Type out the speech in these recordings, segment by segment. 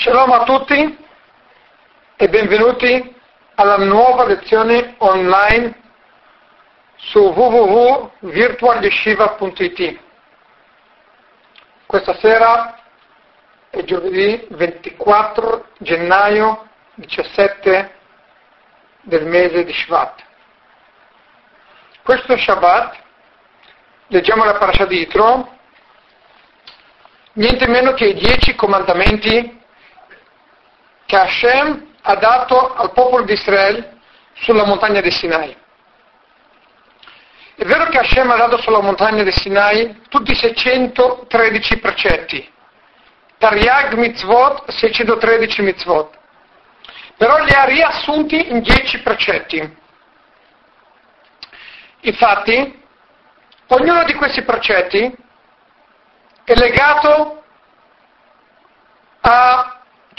Shalom a tutti e benvenuti alla nuova lezione online su www.virtualyeshiva.it. Questa sera è giovedì 24 gennaio 17 del mese di Shvat. Questo Shabbat leggiamo la parasha di Itro, niente meno che i dieci comandamenti che Hashem ha dato al popolo di Israele sulla montagna di Sinai. È vero che Hashem ha dato sulla montagna di Sinai tutti i 613 precetti, Tariag mitzvot, 613 mitzvot, però li ha riassunti in 10 precetti. Infatti, ognuno di questi precetti è legato a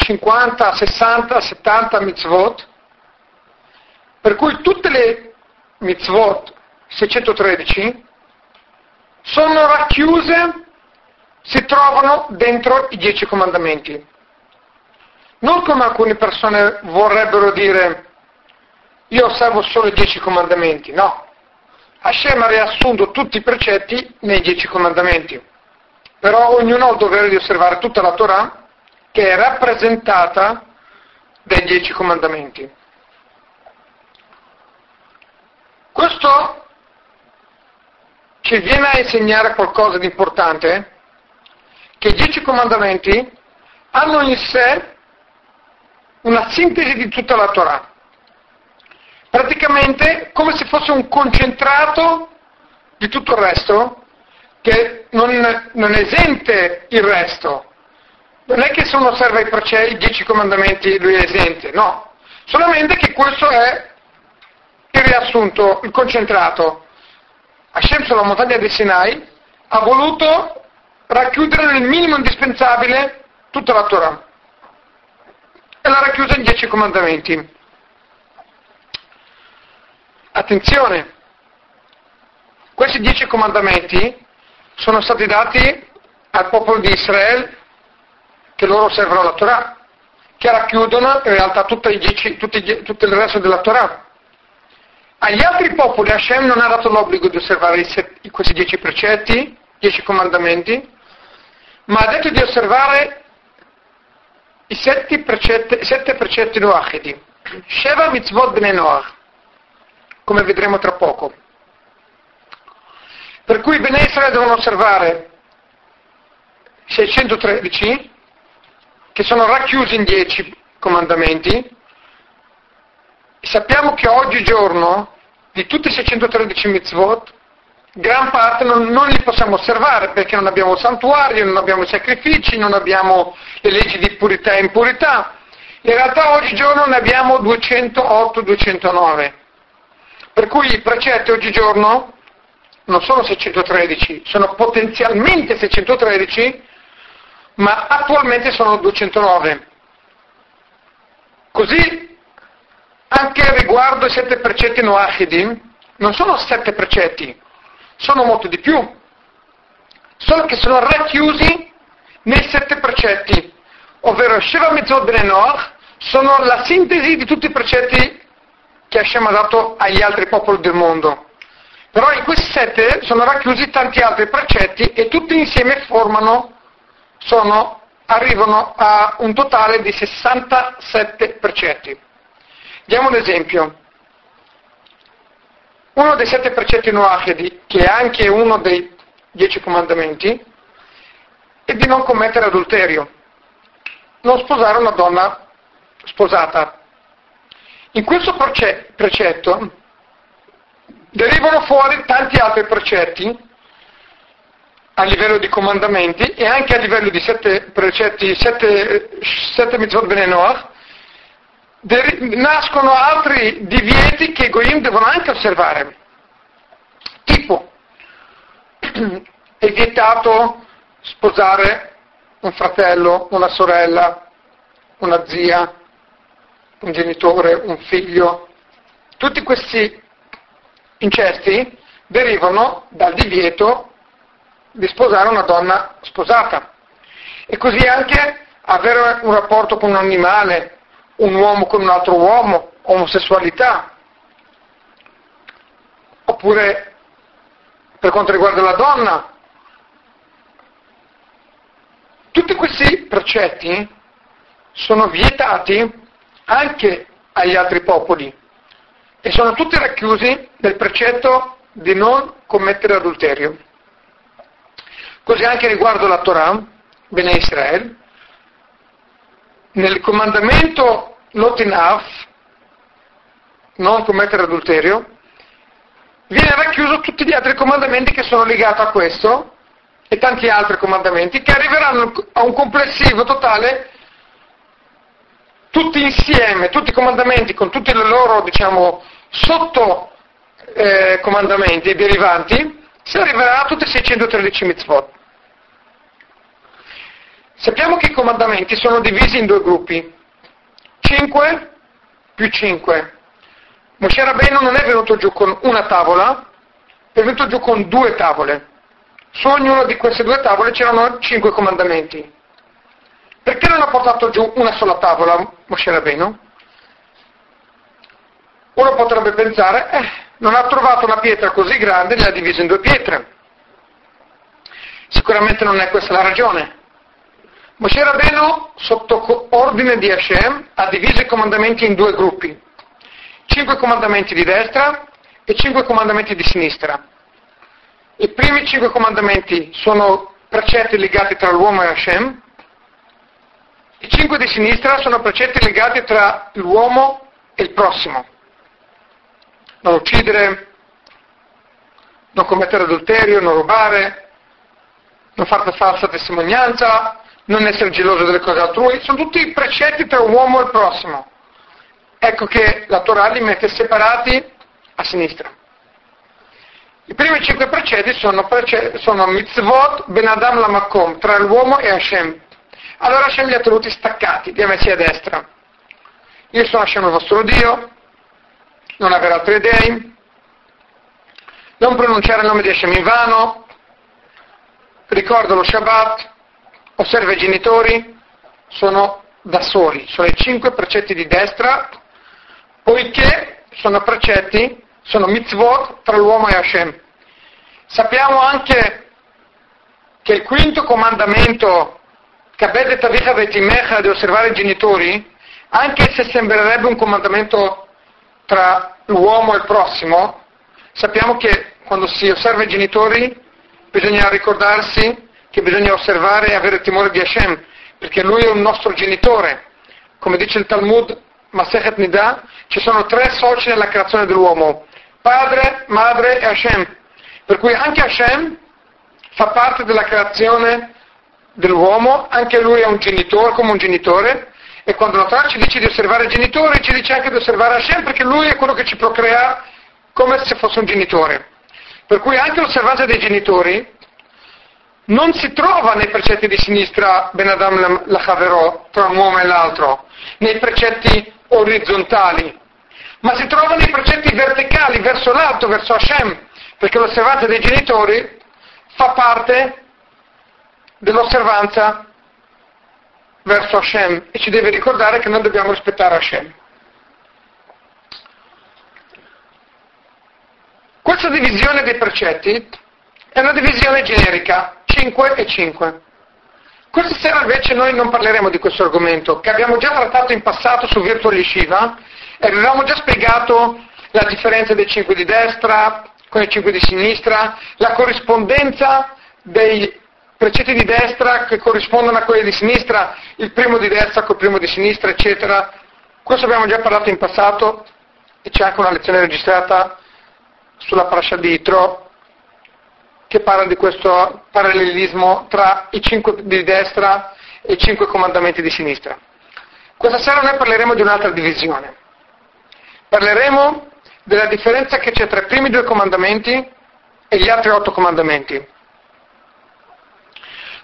50, 60, 70 mitzvot, per cui tutte le mitzvot 613 sono racchiuse, si trovano dentro i dieci comandamenti. Non come alcune persone vorrebbero dire io osservo solo i dieci comandamenti, no. Hashem ha riassunto tutti i precetti nei dieci comandamenti, però ognuno ha il dovere di osservare tutta la Torah che è rappresentata dai dieci comandamenti. Questo ci viene a insegnare qualcosa di importante, che i dieci comandamenti hanno in sé una sintesi di tutta la Torah. Praticamente come se fosse un concentrato di tutto il resto, che non, non esente il resto, non è che se uno osserva i precetti, i dieci comandamenti, lui è esente, no. Solamente che questo è il riassunto, il concentrato. Hashem sulla montagna di Sinai ha voluto racchiudere nel minimo indispensabile tutta la Torah. E l'ha racchiusa in dieci comandamenti. Attenzione, questi dieci comandamenti sono stati dati al popolo di Israele che loro osservano la Torah, che racchiudono in realtà tutto il resto della Torah. Agli altri popoli Hashem non ha dato l'obbligo di osservare questi dieci precetti, dieci comandamenti, ma ha detto di osservare i sette precetti, sette precetti Noachidi, Sheva mitzvot bnei Noach, come vedremo tra poco. Per cui i Bnei Israele devono osservare 613 che sono racchiusi in dieci comandamenti, sappiamo che oggigiorno di tutti i 613 mitzvot, gran parte non, non, li possiamo osservare perché non abbiamo santuario, non abbiamo sacrifici, non abbiamo le leggi di purità e impurità. In realtà oggigiorno ne abbiamo 208-209. Per cui i precetti oggigiorno non sono 613, sono potenzialmente 613 ma attualmente sono 209. Così anche riguardo i sette precetti Noachidim, non sono sette precetti, sono molto di più, solo che sono racchiusi nei sette precetti, ovvero Sheva Mitzvot Bnei Noach sono la sintesi di tutti i precetti che Hashem ha dato agli altri popoli del mondo. Però in questi sette sono racchiusi tanti altri precetti e tutti insieme formano sono, arrivano a un totale di 67 precetti. Diamo un esempio. Uno dei sette precetti Noachidi, che è anche uno dei dieci comandamenti, è di non commettere adulterio, non sposare una donna sposata. In questo precetto derivano fuori tanti altri precetti a livello di comandamenti e anche a livello di sette precetti, sette, sette mitzvot bene Noach, nascono altri divieti che i Goyim devono anche osservare. Tipo, è vietato sposare un fratello, una sorella, una zia, un genitore, un figlio. Tutti questi incesti derivano dal divieto di sposare una donna sposata. E così anche avere un rapporto con un animale, un uomo con un altro uomo, omosessualità, oppure per quanto riguarda la donna. Tutti questi precetti sono vietati anche agli altri popoli e sono tutti racchiusi nel precetto di non commettere adulterio. Così anche riguardo la Torah, Bene Israel, nel comandamento Lotinaf, non commettere adulterio, viene racchiuso tutti gli altri comandamenti che sono legati a questo e tanti altri comandamenti che arriveranno a un complessivo totale tutti insieme, tutti i comandamenti con tutti i loro, diciamo, sotto eh, derivanti, si arriverà a tutti i 613 mitzvot. Sappiamo che i comandamenti sono divisi in due gruppi, 5 più 5. Moshe Rabbeinu non è venuto giù con una tavola, è venuto giù con due tavole. Su ognuna di queste due tavole c'erano 5 comandamenti. Perché non ha portato giù una sola tavola Moshe Rabbeinu? Uno potrebbe pensare, eh, non ha trovato una pietra così grande, ne ha diviso in due pietre. Sicuramente non è questa la ragione. Moshe Rabbeinu, sotto ordine di Hashem, ha diviso i comandamenti in due gruppi. Cinque comandamenti di destra e cinque comandamenti di sinistra. I primi cinque comandamenti sono precetti legati tra l'uomo e Hashem. I cinque di sinistra sono precetti legati tra l'uomo e il prossimo. Non uccidere, non commettere adulterio, non rubare, non fare falsa testimonianza, non essere geloso delle cose altrui, sono tutti precetti un uomo e il prossimo. Ecco che la Torah li mette separati a sinistra. I primi cinque precetti sono, sono mitzvot ben Adam lamakom, tra l'uomo e Hashem. Allora Hashem li ha tenuti staccati, li ha messi a destra. Io sono Hashem il vostro Dio, non avere altri dei, non pronunciare il nome di Hashem in vano, ricordo lo Shabbat, osserva i genitori, sono da soli, sono i cinque precetti di destra, poiché sono precetti, sono mitzvot tra l'uomo e Hashem. Sappiamo anche che il quinto comandamento, Kabed Tavicha Vetimecha, di osservare i genitori, anche se sembrerebbe un comandamento tra l'uomo e il prossimo, sappiamo che quando si osserva i genitori bisogna ricordarsi che bisogna osservare e avere timore di Hashem, perché lui è un nostro genitore. Come dice il Talmud, Masechet Nida, ci sono tre soci nella creazione dell'uomo, padre, madre e Hashem. Per cui anche Hashem fa parte della creazione dell'uomo, anche lui è un genitore come un genitore, e quando la Torah ci dice di osservare i genitori, ci dice anche di osservare Hashem, perché lui è quello che ci procrea come se fosse un genitore. Per cui anche l'osservanza dei genitori non si trova nei precetti di sinistra Ben Adam Lachaverò tra un uomo e l'altro, nei precetti orizzontali, ma si trova nei precetti verticali, verso l'alto, verso Hashem, perché l'osservanza dei genitori fa parte dell'osservanza verso Hashem e ci deve ricordare che noi dobbiamo rispettare Hashem. Questa divisione dei precetti è una divisione generica, 5 e 5. Questa sera invece noi non parleremo di questo argomento, che abbiamo già trattato in passato su Virtual Yeshiva e avevamo già spiegato la differenza dei 5 di destra con i 5 di sinistra, la corrispondenza dei precetti di destra che corrispondono a quelli di sinistra, il primo di destra col primo di sinistra, eccetera. Questo abbiamo già parlato in passato e c'è anche una lezione registrata sulla parasha di Itro che parla di questo parallelismo tra i cinque di destra e i cinque comandamenti di sinistra. Questa sera noi parleremo di un'altra divisione. Parleremo della differenza che c'è tra i primi due comandamenti e gli altri otto comandamenti.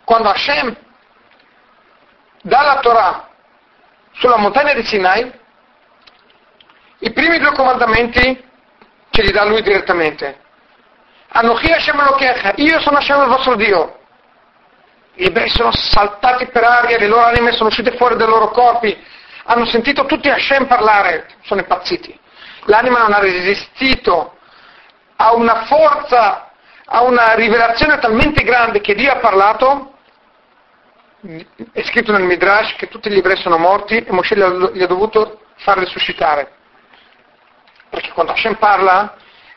Quando Hashem dà la Torah sulla montagna di Sinai, i primi due comandamenti ce li dà lui direttamente. Anochi Hashem Elokecha, io sono Hashem il vostro Dio. gli ebrei sono saltati per aria, le loro anime sono uscite fuori dai loro corpi, hanno sentito tutti Hashem parlare, sono impazziti. L'anima non ha resistito a una forza, a una rivelazione talmente grande che Dio ha parlato, è scritto nel Midrash che tutti gli ebrei sono morti e Moshe li ha dovuto far risuscitare. Perché quando Hashem parla,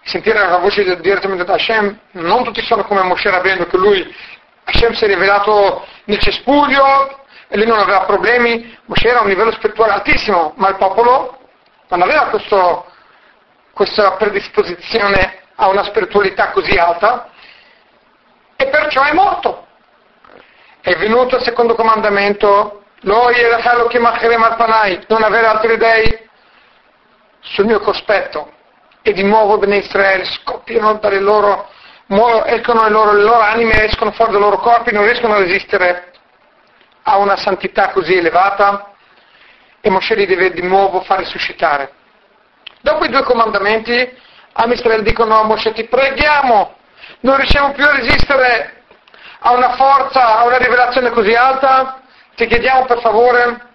sentire la voce direttamente da Hashem, non tutti sono come Moshe Rabbeinu, che lui, Hashem si è rivelato nel cespuglio e lui non aveva problemi, Moshe era a un livello spirituale altissimo, ma il popolo non aveva questo, questa predisposizione a una spiritualità così alta e perciò è morto. È venuto il secondo comandamento, non avere altri dei sul mio cospetto e di nuovo Bene Israele scoppiano dalle loro, escono le loro, le loro anime, escono fuori dai loro corpi, non riescono a resistere a una santità così elevata. E Moshe li deve di nuovo far risuscitare. Dopo i due comandamenti, a Israele dicono a Moshe ti preghiamo, non riusciamo più a resistere a una forza, a una rivelazione così alta, ti chiediamo per favore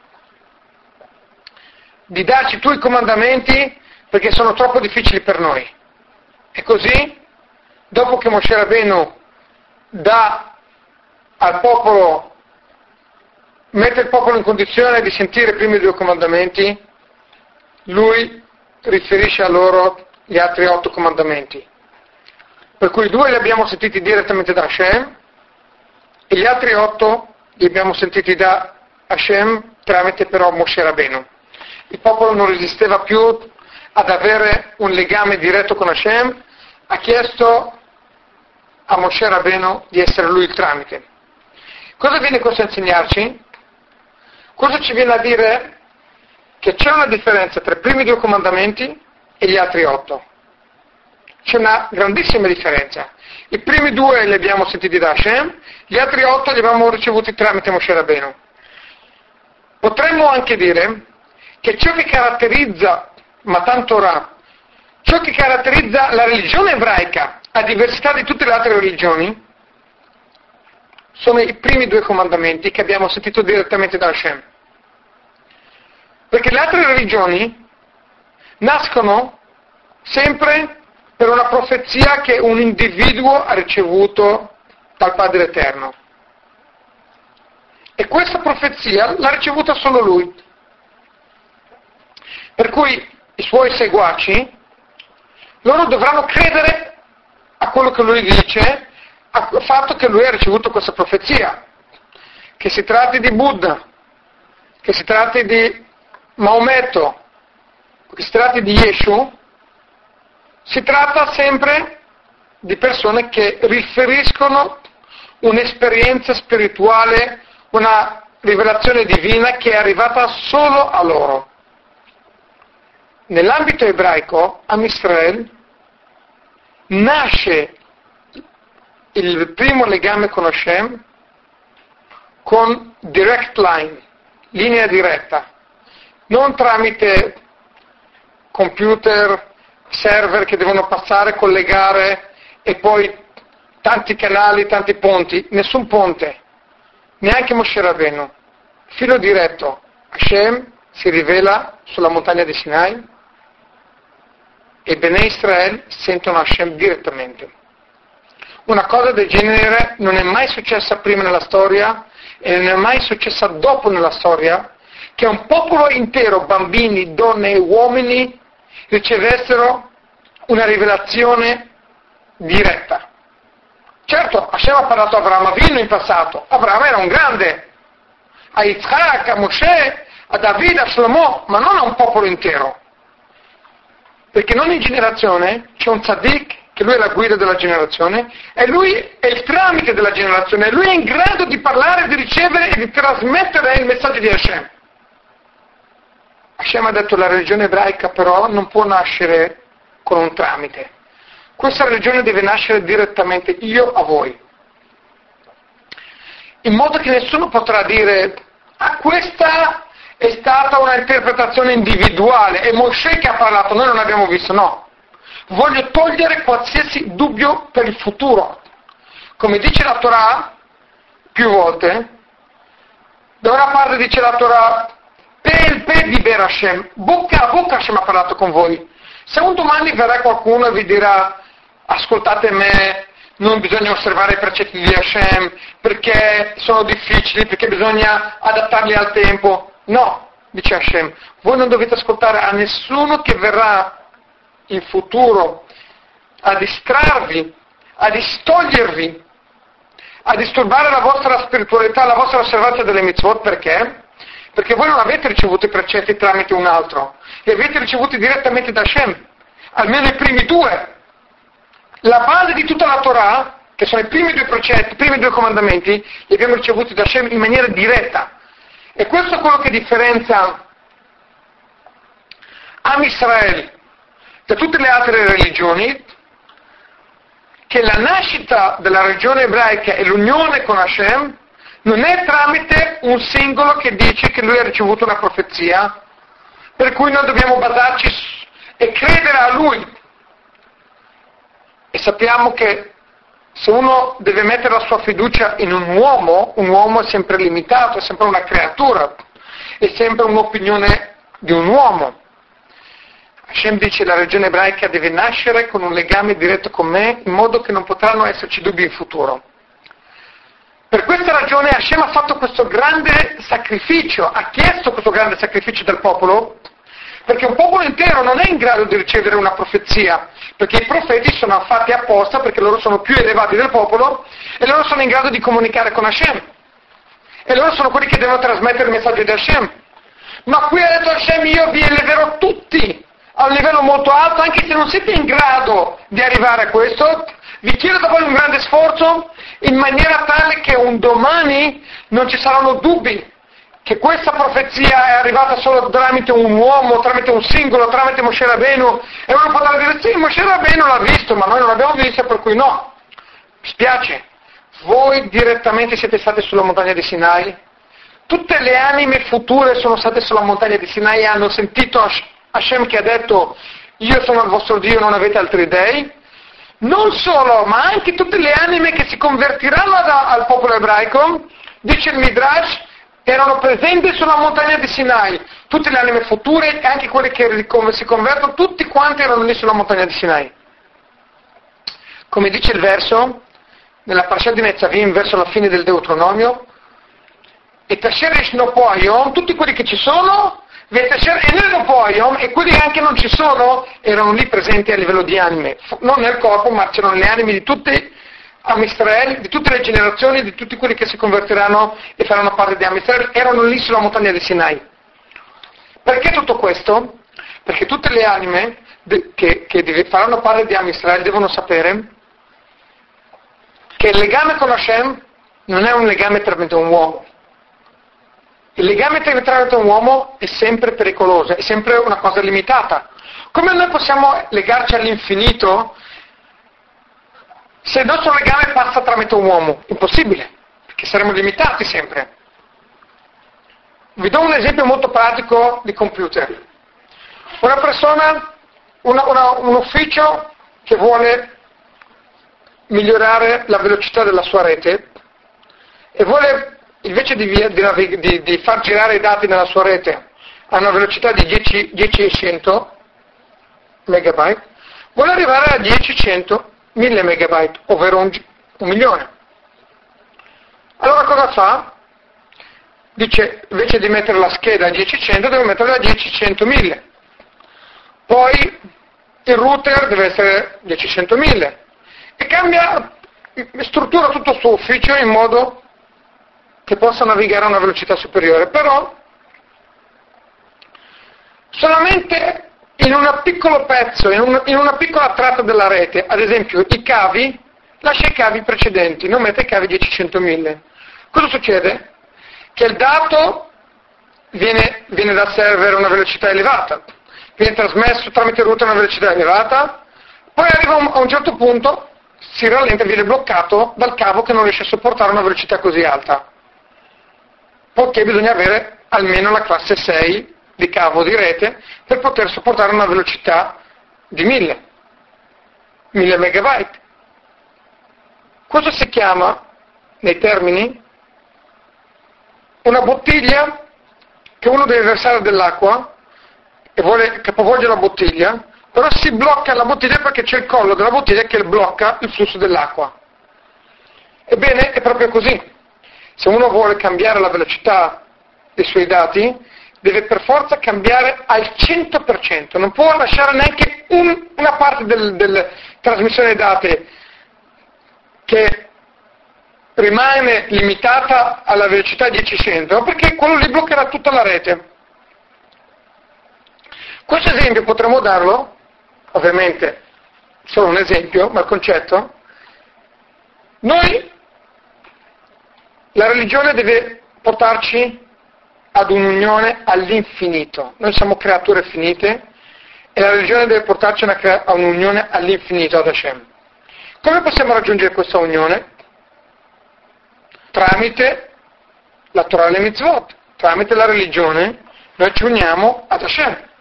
di darci tu i comandamenti perché sono troppo difficili per noi. E così, dopo che Moshe Rabbeinu dà al popolo, mette il popolo in condizione di sentire i primi due comandamenti, lui riferisce a loro gli altri otto comandamenti. Per cui due li abbiamo sentiti direttamente da Hashem e gli altri otto li abbiamo sentiti da Hashem tramite però Moshe Rabbeinu. Il popolo non resisteva più ad avere un legame diretto con Hashem, ha chiesto a Moshe Rabbeinu di essere lui il tramite. Cosa viene questo a insegnarci? Cosa ci viene a dire? Che c'è una differenza tra i primi due comandamenti e gli altri otto. C'è una grandissima differenza. I primi due li abbiamo sentiti da Hashem, gli altri otto li abbiamo ricevuti tramite Moshe Rabbeinu. Potremmo anche dire che ciò che caratterizza Matan Torah, ciò che caratterizza la religione ebraica, a diversità di tutte le altre religioni, sono i primi due comandamenti che abbiamo sentito direttamente da Hashem. Perché le altre religioni nascono sempre per una profezia che un individuo ha ricevuto dal Padre Eterno. E questa profezia l'ha ricevuta solo lui. Per cui i suoi seguaci, loro dovranno credere a quello che lui dice, al fatto che lui ha ricevuto questa profezia, che si tratti di Buddha, che si tratti di Maometto, che si tratti di Yeshu, si tratta sempre di persone che riferiscono un'esperienza spirituale, una rivelazione divina che è arrivata solo a loro. Nell'ambito ebraico, Am Israel nasce il primo legame con Hashem con direct line, linea diretta, non tramite computer, server che devono passare, collegare e poi tanti canali, tanti ponti, nessun ponte, neanche Moshe Rabbeinu, filo diretto, Hashem si rivela sulla montagna di Sinai e Bene Israel sentono Hashem direttamente. Una cosa del genere non è mai successa prima nella storia e non è mai successa dopo nella storia che un popolo intero, bambini, donne e uomini, ricevessero una rivelazione diretta. Certo, Hashem ha parlato a Abramo Avino in passato, Abramo era un grande, a Yitzhak, a Moshe, a David, a Shlomo, ma non a un popolo intero. Perché in ogni generazione c'è un tzaddik, che lui è la guida della generazione, e lui è il tramite della generazione, e lui è in grado di parlare, di ricevere e di trasmettere il messaggio di Hashem. Hashem ha detto la religione ebraica però non può nascere con un tramite. Questa religione deve nascere direttamente io a voi. In modo che nessuno potrà dire, ah questa è stata una interpretazione individuale, è Moshe che ha parlato, noi non abbiamo visto, no. Voglio togliere qualsiasi dubbio per il futuro. Come dice la Torah, più volte, da una parte dice la Torah, per pe di Ber Hashem, bocca a bocca Hashem ha parlato con voi. Se un domani verrà qualcuno e vi dirà, ascoltate me, non bisogna osservare i precetti di Hashem perché sono difficili, perché bisogna adattarli al tempo. No, dice Hashem, voi non dovete ascoltare a nessuno che verrà in futuro a distrarvi, a distogliervi, a disturbare la vostra spiritualità, la vostra osservanza delle mitzvot, perché? Perché voi non avete ricevuto i precetti tramite un altro, li avete ricevuti direttamente da Hashem, almeno i primi due. La base di tutta la Torah, che sono i primi due precetti, i primi due comandamenti, li abbiamo ricevuti da Hashem in maniera diretta. E questo è quello che differenzia Am Israel da tutte le altre religioni, che la nascita della regione ebraica e l'unione con Hashem non è tramite un singolo che dice che lui ha ricevuto una profezia, per cui noi dobbiamo basarci e credere a lui. E sappiamo che se uno deve mettere la sua fiducia in un uomo, un uomo è sempre limitato, è sempre una creatura, è sempre un'opinione di un uomo. Hashem dice la regione ebraica deve nascere con un legame diretto con me in modo che non potranno esserci dubbi in futuro. Per questa ragione Hashem ha fatto questo grande sacrificio, ha chiesto questo grande sacrificio del popolo, perché un popolo intero non è in grado di ricevere una profezia, perché i profeti sono fatti apposta perché loro sono più elevati del popolo e loro sono in grado di comunicare con Hashem. E loro sono quelli che devono trasmettere il messaggio di Hashem. Ma qui ha detto Hashem, io vi eleverò tutti a un livello molto alto, anche se non siete in grado di arrivare a questo, vi chiedo da voi un grande sforzo in maniera tale che un domani non ci saranno dubbi che questa profezia è arrivata solo tramite un uomo, tramite un singolo, tramite Moshe Rabenu, e uno potrà dire sì, Moshe Rabenu l'ha visto, ma noi non l'abbiamo visto, per cui no. Mi spiace, voi direttamente siete stati sulla montagna di Sinai, tutte le anime future sono state sulla montagna di Sinai e hanno sentito Hashem che ha detto io sono il vostro Dio, non avete altri dei, non solo, ma anche tutte le anime che si convertiranno al popolo ebraico, dice il Midrash, erano presenti sulla montagna di Sinai, tutte le anime future e anche quelle che si convertono, tutti quanti erano lì sulla montagna di Sinai. Come dice il verso, nella parasha di Nezzavim, verso la fine del Deuteronomio, e Tasher Shnopoion, tutti quelli che ci sono, e nell'Opoion, e quelli che anche non ci sono, erano lì presenti a livello di anime, non nel corpo, ma c'erano le anime di tutti Amisrael, di tutte le generazioni, di tutti quelli che si convertiranno e faranno parte di Amisrael, erano lì sulla montagna di Sinai. Perché tutto questo? Perché tutte le anime che, che faranno parte di Amisrael devono sapere che il legame con Hashem non è un legame tramite un uomo, il legame tra un uomo è sempre pericoloso, è sempre una cosa limitata. Come noi possiamo legarci all'infinito se il nostro legame passa tramite un uomo? Impossibile, perché saremo limitati sempre. Vi do un esempio molto pratico di computer. Una persona, una, una, un ufficio che vuole migliorare la velocità della sua rete e vuole invece di, di, di, di, far girare i dati nella sua rete a una velocità di 10, 10 100 megabyte, vuole arrivare a 10, 100, 1000 megabyte, ovvero un, un milione. Allora cosa fa? Dice, invece di mettere la scheda a 10-100, devo metterla a 10-100-1000. Poi il router deve essere 10-100-1000. E cambia, struttura tutto il suo ufficio in modo che possa navigare a una velocità superiore, però solamente in un piccolo pezzo, in, un, in una piccola tratta della rete, ad esempio i cavi, lascia i cavi precedenti, non mette i cavi 10-100.000. Cosa succede? Che il dato viene, viene dal server a una velocità elevata, viene trasmesso tramite router a una velocità elevata, poi arriva un, a un certo punto, si rallenta e viene bloccato dal cavo che non riesce a sopportare una velocità così alta poiché bisogna avere almeno la classe 6 di cavo di rete per poter sopportare una velocità di 1000, 1000 megabyte. Cosa si chiama nei termini una bottiglia che uno deve versare dell'acqua e vuole capovolgere la bottiglia, però si blocca la bottiglia perché c'è il collo della bottiglia che blocca il flusso dell'acqua. Ebbene, è proprio così. Se uno vuole cambiare la velocità dei suoi dati, deve per forza cambiare al 100%, non può lasciare neanche un, una parte della del trasmissione dati che rimane limitata alla velocità 10-100, perché quello lì bloccherà tutta la rete. Questo esempio potremmo darlo, ovviamente solo un esempio, ma il concetto, noi, la religione deve portarci ad un'unione all'infinito. Noi siamo creature finite e la religione deve portarci a un'unione all'infinito ad Hashem. Come possiamo raggiungere questa unione? Tramite la Torah e le mitzvot, tramite la religione, noi ci uniamo ad Hashem.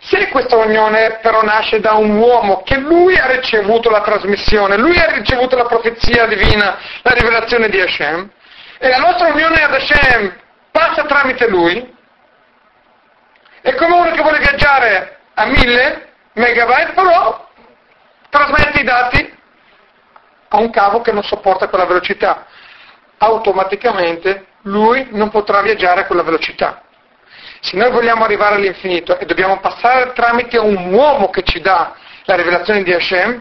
Se questa unione però nasce da un uomo che lui ha ricevuto la trasmissione, lui ha ricevuto la profezia divina, la rivelazione di Hashem, e la nostra unione ad Hashem passa tramite lui, è come uno che vuole viaggiare a 1000 megabyte, però trasmette i dati a un cavo che non sopporta quella velocità. Automaticamente lui non potrà viaggiare a quella velocità. Se noi vogliamo arrivare all'infinito e dobbiamo passare tramite un uomo che ci dà la rivelazione di Hashem,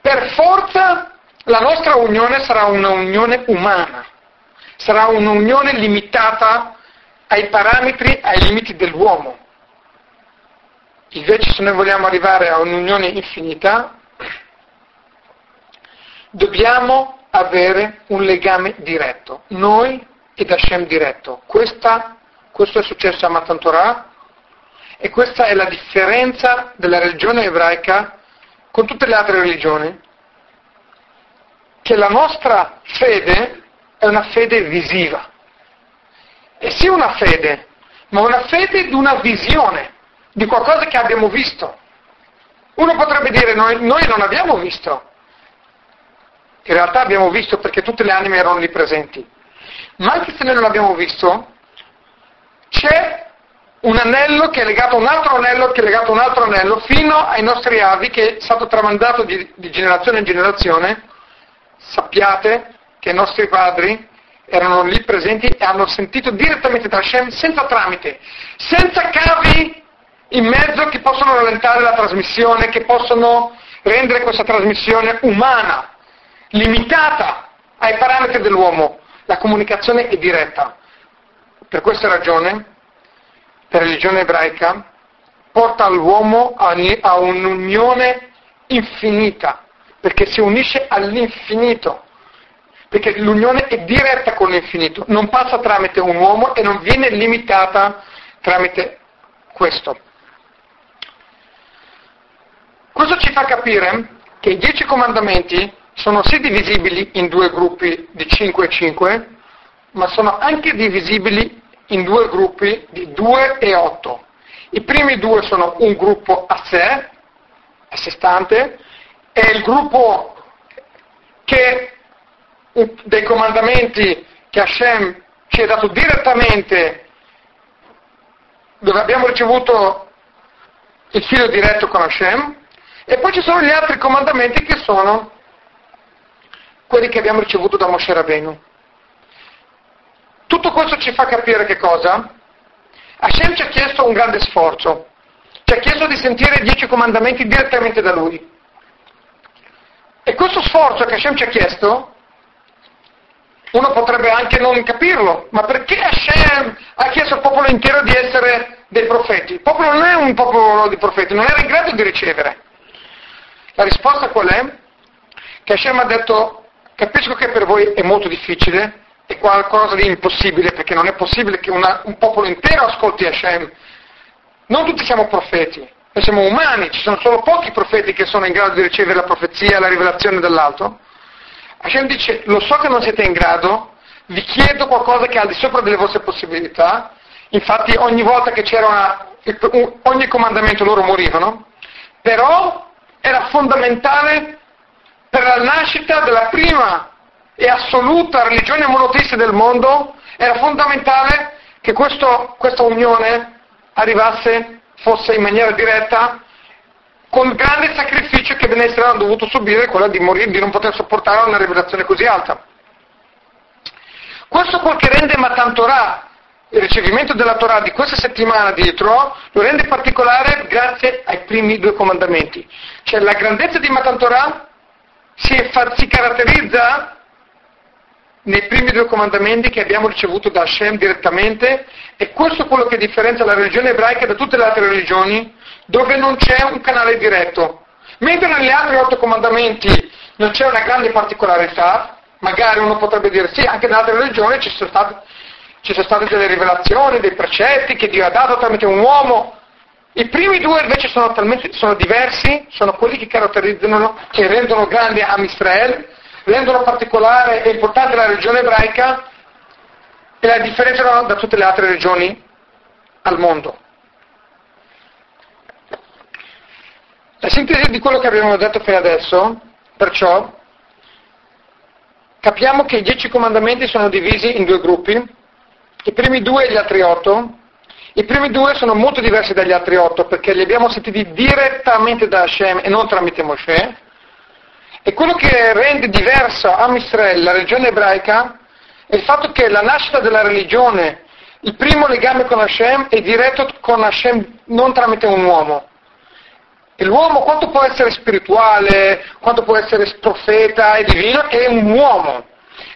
per forza la nostra unione sarà una unione umana, sarà un'unione limitata ai parametri, ai limiti dell'uomo. Invece se noi vogliamo arrivare a un'unione infinita, dobbiamo avere un legame diretto, noi ed Hashem diretto. Questa questo è successo a Matan Torah e questa è la differenza della religione ebraica con tutte le altre religioni, che la nostra fede è una fede visiva. E sì una fede, ma una fede di una visione, di qualcosa che abbiamo visto. Uno potrebbe dire noi, noi non abbiamo visto, in realtà abbiamo visto perché tutte le anime erano lì presenti. Ma anche se noi non abbiamo visto, c'è un anello che è legato a un altro anello che è legato a un altro anello fino ai nostri avi che è stato tramandato di, di generazione in generazione. Sappiate che i nostri padri erano lì presenti e hanno sentito direttamente da Hashem senza tramite, senza cavi in mezzo che possono rallentare la trasmissione, che possono rendere questa trasmissione umana, limitata ai parametri dell'uomo. La comunicazione è diretta. Per questa ragione, la religione ebraica porta l'uomo a un'unione infinita, perché si unisce all'infinito, perché l'unione è diretta con l'infinito, non passa tramite un uomo e non viene limitata tramite questo. Questo ci fa capire che i dieci comandamenti sono sì divisibili in due gruppi di 5 e 5, ma sono anche divisibili in due gruppi di 2 e 8. I primi due sono un gruppo a sé, a sé stante, e il gruppo che, dei comandamenti che Hashem ci ha dato direttamente, dove abbiamo ricevuto il filo diretto con Hashem, e poi ci sono gli altri comandamenti che sono quelli che abbiamo ricevuto da Moshe Rabbeinu. Tutto questo ci fa capire che cosa? Hashem ci ha chiesto un grande sforzo, ci ha chiesto di sentire i dieci comandamenti direttamente da Lui. E questo sforzo che Hashem ci ha chiesto, uno potrebbe anche non capirlo, ma perché Hashem ha chiesto al popolo intero di essere dei profeti? Il popolo non è un popolo di profeti, non era in grado di ricevere. La risposta qual è? Che Hashem ha detto, capisco che per voi è molto difficile, è qualcosa di impossibile, perché non è possibile che una, un popolo intero ascolti Hashem. Non tutti siamo profeti, noi siamo umani, ci sono solo pochi profeti che sono in grado di ricevere la profezia, la rivelazione dall'alto. Hashem dice, lo so che non siete in grado, vi chiedo qualcosa che è al di sopra delle vostre possibilità, infatti ogni volta che c'era una, ogni comandamento loro morivano, però era fondamentale per la nascita della prima e assoluta religione monoteista del mondo, era fondamentale che questo, questa unione arrivasse, fosse in maniera diretta, con grande sacrificio che Ben Israele hanno dovuto subire, quello di morire, di non poter sopportare una rivelazione così alta. Questo quel che rende Matan Torah, il ricevimento della Torah di questa settimana di Yitro, lo rende particolare grazie ai primi due comandamenti. Cioè la grandezza di Matan Torah si, si caratterizza nei primi due comandamenti che abbiamo ricevuto da Hashem direttamente e questo è quello che differenzia la religione ebraica da tutte le altre religioni dove non c'è un canale diretto. Mentre negli altri otto comandamenti non c'è una grande particolarità, magari uno potrebbe dire sì, anche in altre religioni ci sono state, ci sono state delle rivelazioni, dei precetti che Dio ha dato tramite un uomo. I primi due invece sono, talmente, sono diversi, sono quelli che caratterizzano, che rendono grande Am Israel rendono particolare e importante la religione ebraica e la differenziano da tutte le altre regioni al mondo. La sintesi di quello che abbiamo detto fino adesso, perciò, capiamo che i dieci comandamenti sono divisi in due gruppi, i primi due e gli altri otto. I primi due sono molto diversi dagli altri otto perché li abbiamo sentiti direttamente da Hashem e non tramite Moshe, e quello che rende diversa Am Israel, la regione ebraica, è il fatto che la nascita della religione, il primo legame con Hashem è diretto con Hashem non tramite un uomo. E l'uomo quanto può essere spirituale, quanto può essere profeta e divino, è un uomo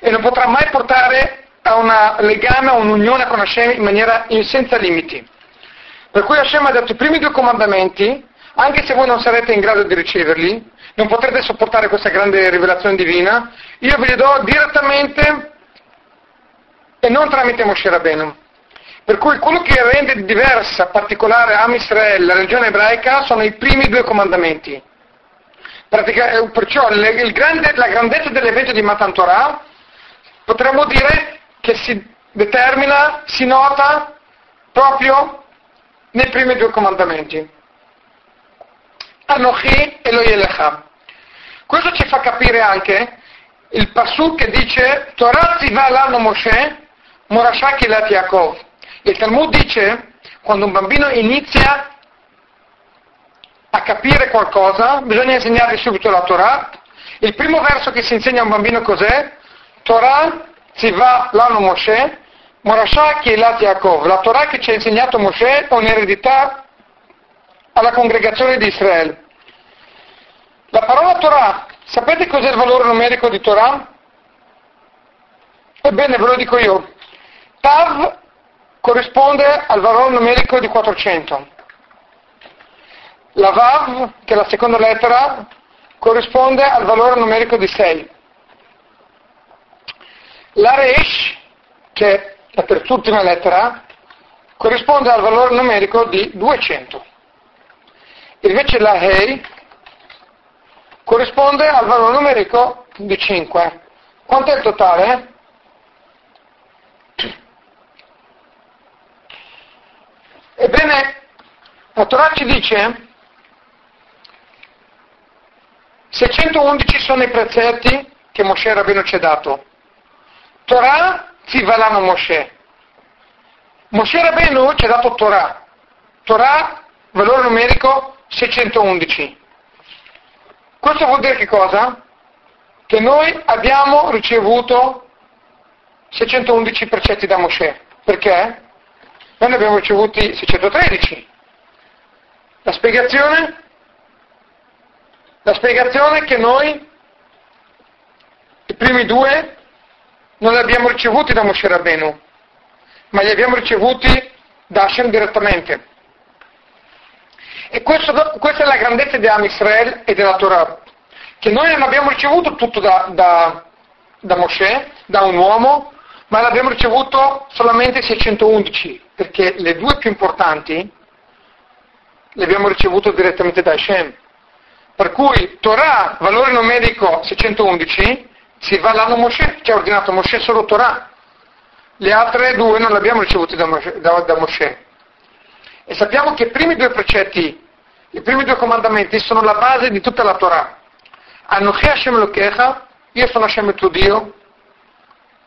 e non potrà mai portare a un legame, a un'unione con Hashem in maniera senza limiti. Per cui Hashem ha dato i primi due comandamenti, anche se voi non sarete in grado di riceverli, non potrete sopportare questa grande rivelazione divina, io ve li do direttamente e non tramite Moshe Rabbeinu. Per cui quello che rende diversa, particolare Am Israel, la religione ebraica, sono i primi due comandamenti. Pratica, eh, perciò grande, la grandezza dell'evento di Matan Torah potremmo dire che si determina, si nota proprio nei primi due comandamenti. Anochi Eloyelecha. Questo ci fa capire anche il pasuk che dice Torah ziva l'anno Moshe, Morashaki lat Yaakov. Il Talmud dice quando un bambino inizia a capire qualcosa, bisogna insegnargli subito la Torah. Il primo verso che si insegna a un bambino cos'è? Torah ziva l'anno Moshe, Morashaki lat Yaakov. La Torah che ci ha insegnato Moshe è un'eredità alla congregazione di Israele. La parola Torah, sapete cos'è il valore numerico di Torah? Ebbene, ve lo dico io. Tav corrisponde al valore numerico di 400. La Vav, che è la seconda lettera, corrisponde al valore numerico di 6. La Resh, che è la terzultima lettera, corrisponde al valore numerico di 200. Invece la Hei corrisponde al valore numerico di 5. Quanto è il totale? Ebbene, la Torah ci dice 611 sono i precetti che Moshe Rabbeinu ci ha dato. Torah Zivalano Moshe. Moshe Rabbeinu ci ha dato Torah. Torah, valore numerico 611. Questo vuol dire che cosa? Che noi abbiamo ricevuto 611 precetti da Mosè. Perché? Noi ne abbiamo ricevuti 613. La spiegazione? La spiegazione è che noi, i primi due, non li abbiamo ricevuti da Moshe Rabbenu, ma li abbiamo ricevuti da Hashem direttamente. E questo, questa è la grandezza di Am Israel e della Torah, che noi non abbiamo ricevuto tutto da, da, da Mosè, da un uomo, ma l'abbiamo ricevuto solamente 611, perché le due più importanti le abbiamo ricevute direttamente da Hashem. Per cui Torah, valore numerico 611, si va l'anno Mosè, ci ha ordinato Mosè solo Torah. Le altre due non le abbiamo ricevute da Mosè. Da, da Mosè. E sappiamo che i primi due precetti, i primi due comandamenti sono la base di tutta la Torah. Anochi Hashem Lokecha, io sono Hashem il tuo Dio,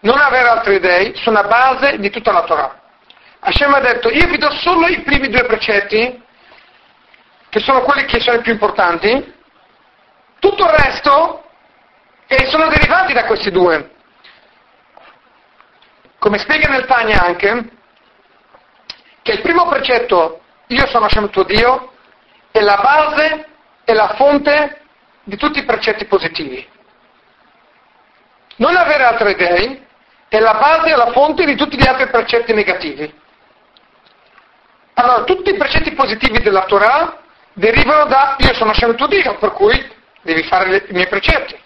non avere altri dei, sono la base di tutta la Torah. Hashem ha detto, io vi do solo i primi due precetti, che sono quelli che sono i più importanti, tutto il resto e sono derivati da questi due. Come spiega nel Tanya anche, che il primo precetto, io sono Hashem tuo Dio, è la base e la fonte di tutti i precetti positivi. Non avere altri dei è la base e la fonte di tutti gli altri precetti negativi. Allora, tutti i precetti positivi della Torah derivano da io sono Hashem tuo Dio, per cui devi fare le, i miei precetti.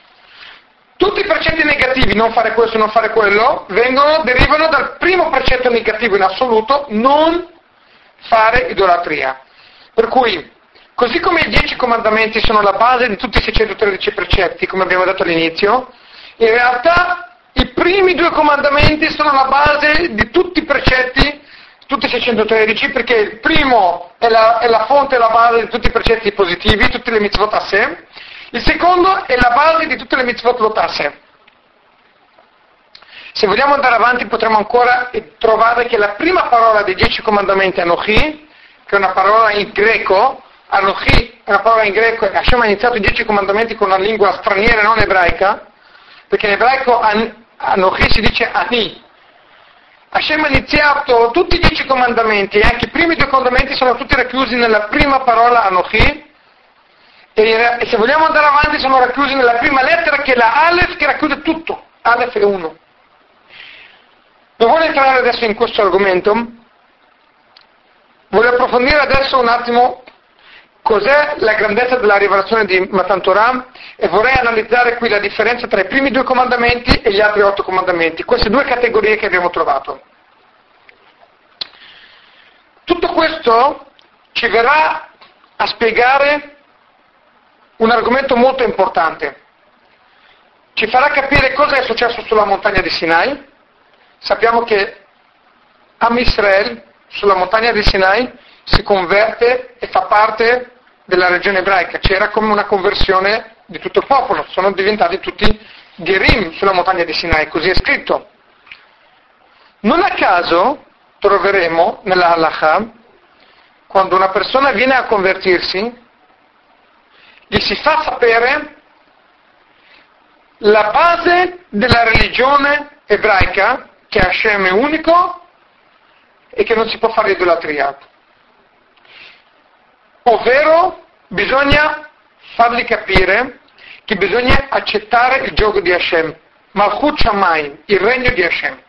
Tutti i precetti negativi, non fare questo, non fare quello, vengono, derivano dal primo precetto negativo in assoluto, non fare idolatria. Per cui, così come i dieci comandamenti sono la base di tutti i 613 precetti, come abbiamo detto all'inizio, in realtà i primi due comandamenti sono la base di tutti i precetti, tutti i 613, perché il primo è la, è la fonte e la base di tutti i precetti positivi, tutte le mitzvot a sé, il secondo è la base di tutte le mitzvot lot a sé. Se vogliamo andare avanti potremo ancora trovare che la prima parola dei dieci comandamenti Anochi, che è una parola in greco, Anochi è una parola in greco, Hashem ha iniziato i dieci comandamenti con una lingua straniera non ebraica, perché in ebraico Anochi si dice Ani. Hashem ha iniziato tutti i dieci comandamenti, e anche i primi due comandamenti sono tutti racchiusi nella prima parola Anochi, e se vogliamo andare avanti sono racchiusi nella prima lettera che è la Aleph che racchiude tutto, Aleph è uno. Non voglio entrare adesso in questo argomento, voglio approfondire adesso un attimo cos'è la grandezza della rivelazione di Matan Torah e vorrei analizzare qui la differenza tra i primi due comandamenti e gli altri otto comandamenti, queste due categorie che abbiamo trovato. Tutto questo ci verrà a spiegare un argomento molto importante. Ci farà capire cosa è successo sulla montagna di Sinai. Sappiamo che Am Israel sulla montagna di Sinai si converte e fa parte della regione ebraica, c'era come una conversione di tutto il popolo, sono diventati tutti Gerim sulla montagna di Sinai, così è scritto. Non a caso troveremo nella Halacha, quando una persona viene a convertirsi, gli si fa sapere la base della religione ebraica, che Hashem è unico e che non si può fare idolatria ovvero bisogna fargli capire che bisogna accettare il gioco di Hashem, Malchut Shamayim, il regno di Hashem.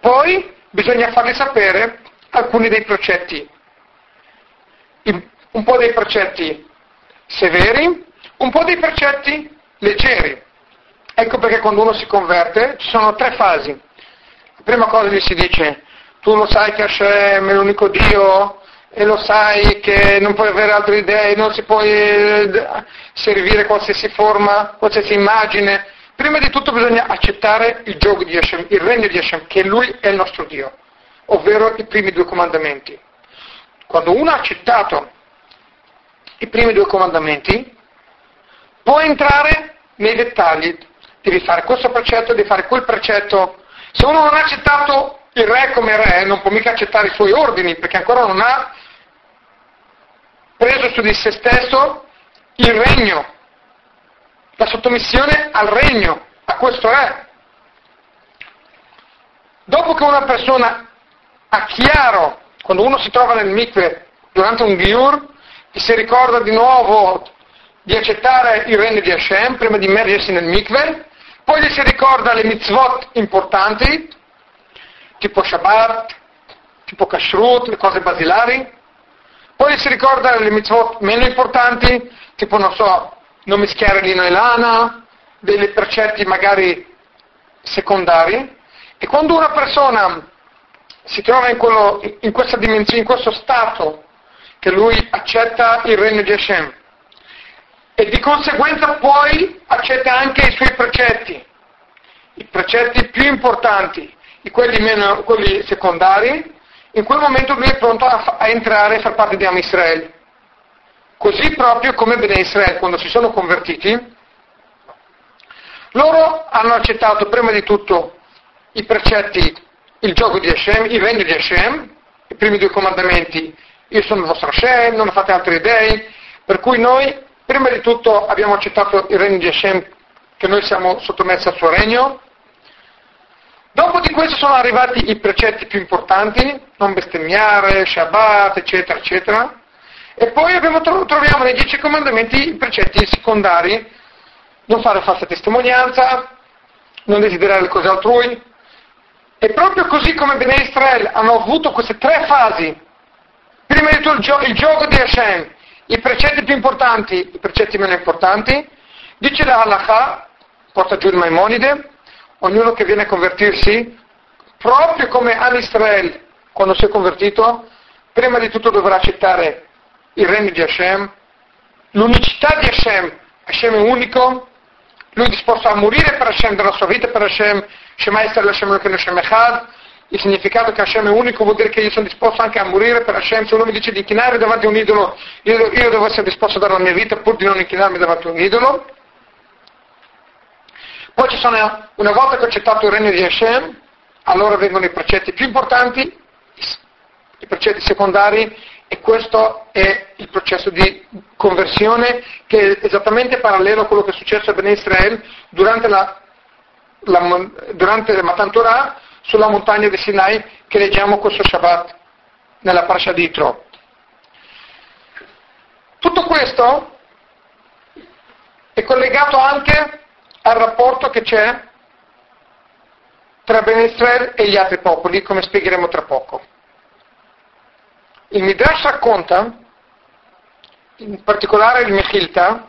Poi bisogna fargli sapere alcuni dei precetti, un po' dei precetti severi, un po' dei precetti leggeri. Ecco perché quando uno si converte ci sono tre fasi. La prima cosa gli si dice, tu lo sai che Hashem è l'unico Dio, e lo sai che non puoi avere altre idee, non si può eh, servire qualsiasi forma, qualsiasi immagine. Prima di tutto bisogna accettare il gioco di Hashem, il regno di Hashem, che Lui è il nostro Dio, ovvero i primi due comandamenti. Quando uno ha accettato i primi due comandamenti, può entrare nei dettagli, devi fare questo precetto, devi fare quel precetto. Se uno non ha accettato il re come re, non può mica accettare i suoi ordini, perché ancora non ha preso su di se stesso il regno, la sottomissione al regno, a questo re. Dopo che una persona ha chiaro, quando uno si trova nel mikve durante un ghiur, e si ricorda di nuovo di accettare il regno di Hashem prima di immergersi nel mikve, poi gli si ricorda le mitzvot importanti, tipo Shabbat, tipo Kashrut, le cose basilari, poi si ricorda le mitzvot meno importanti, tipo, non so, non mischiare lino e lana, dei precetti magari secondari, e quando una persona si trova in, quello, in questa dimensione, in questo stato, che lui accetta il regno di Hashem, e di conseguenza poi accetta anche i suoi precetti, i precetti più importanti, e quelli, meno, quelli secondari, in quel momento lui è pronto a, a entrare e far parte di Am Israel. Così proprio come Bene Israel, quando si sono convertiti, loro hanno accettato prima di tutto i precetti, il gioco di Hashem, il regno di Hashem, i primi due comandamenti, io sono il vostro Hashem, non fate altri dei, per cui noi prima di tutto abbiamo accettato il regno di Hashem, che noi siamo sottomessi al suo regno, dopo di questo sono arrivati i precetti più importanti, non bestemmiare, Shabbat, eccetera, eccetera, e poi abbiamo, troviamo nei dieci comandamenti i precetti secondari, non fare falsa testimonianza, non desiderare le cose altrui, e proprio così come Bene Israel hanno avuto queste tre fasi, prima di tutto il, gio- il gioco di Hashem, i precetti più importanti, i precetti meno importanti, dice la halakha, porta giù il Maimonide, ognuno che viene a convertirsi, proprio come An Israel, quando si è convertito, prima di tutto dovrà accettare il regno di Hashem, l'unicità di Hashem, Hashem è unico, lui è disposto a morire per Hashem, della sua vita per Hashem, Shema Israel Hashem Elohim Hashem Echad, il significato che Hashem è unico vuol dire che io sono disposto anche a morire per Hashem, se uno mi dice di inchinare davanti a un idolo, io, io devo essere disposto a dare la mia vita pur di non inchinarmi davanti a un idolo. Poi ci sono, una volta che ho accettato il regno di Hashem, allora vengono i precetti più importanti, i precetti secondari, e questo è il processo di conversione che è esattamente parallelo a quello che è successo a Ben Israel durante la, la, durante la Matan Torah sulla montagna di Sinai che leggiamo questo Shabbat nella parasha di Itro. Tutto questo è collegato anche al rapporto che c'è tra Ben Israel e gli altri popoli, come spiegheremo tra poco. Il Midrash racconta, in particolare il Mechilta,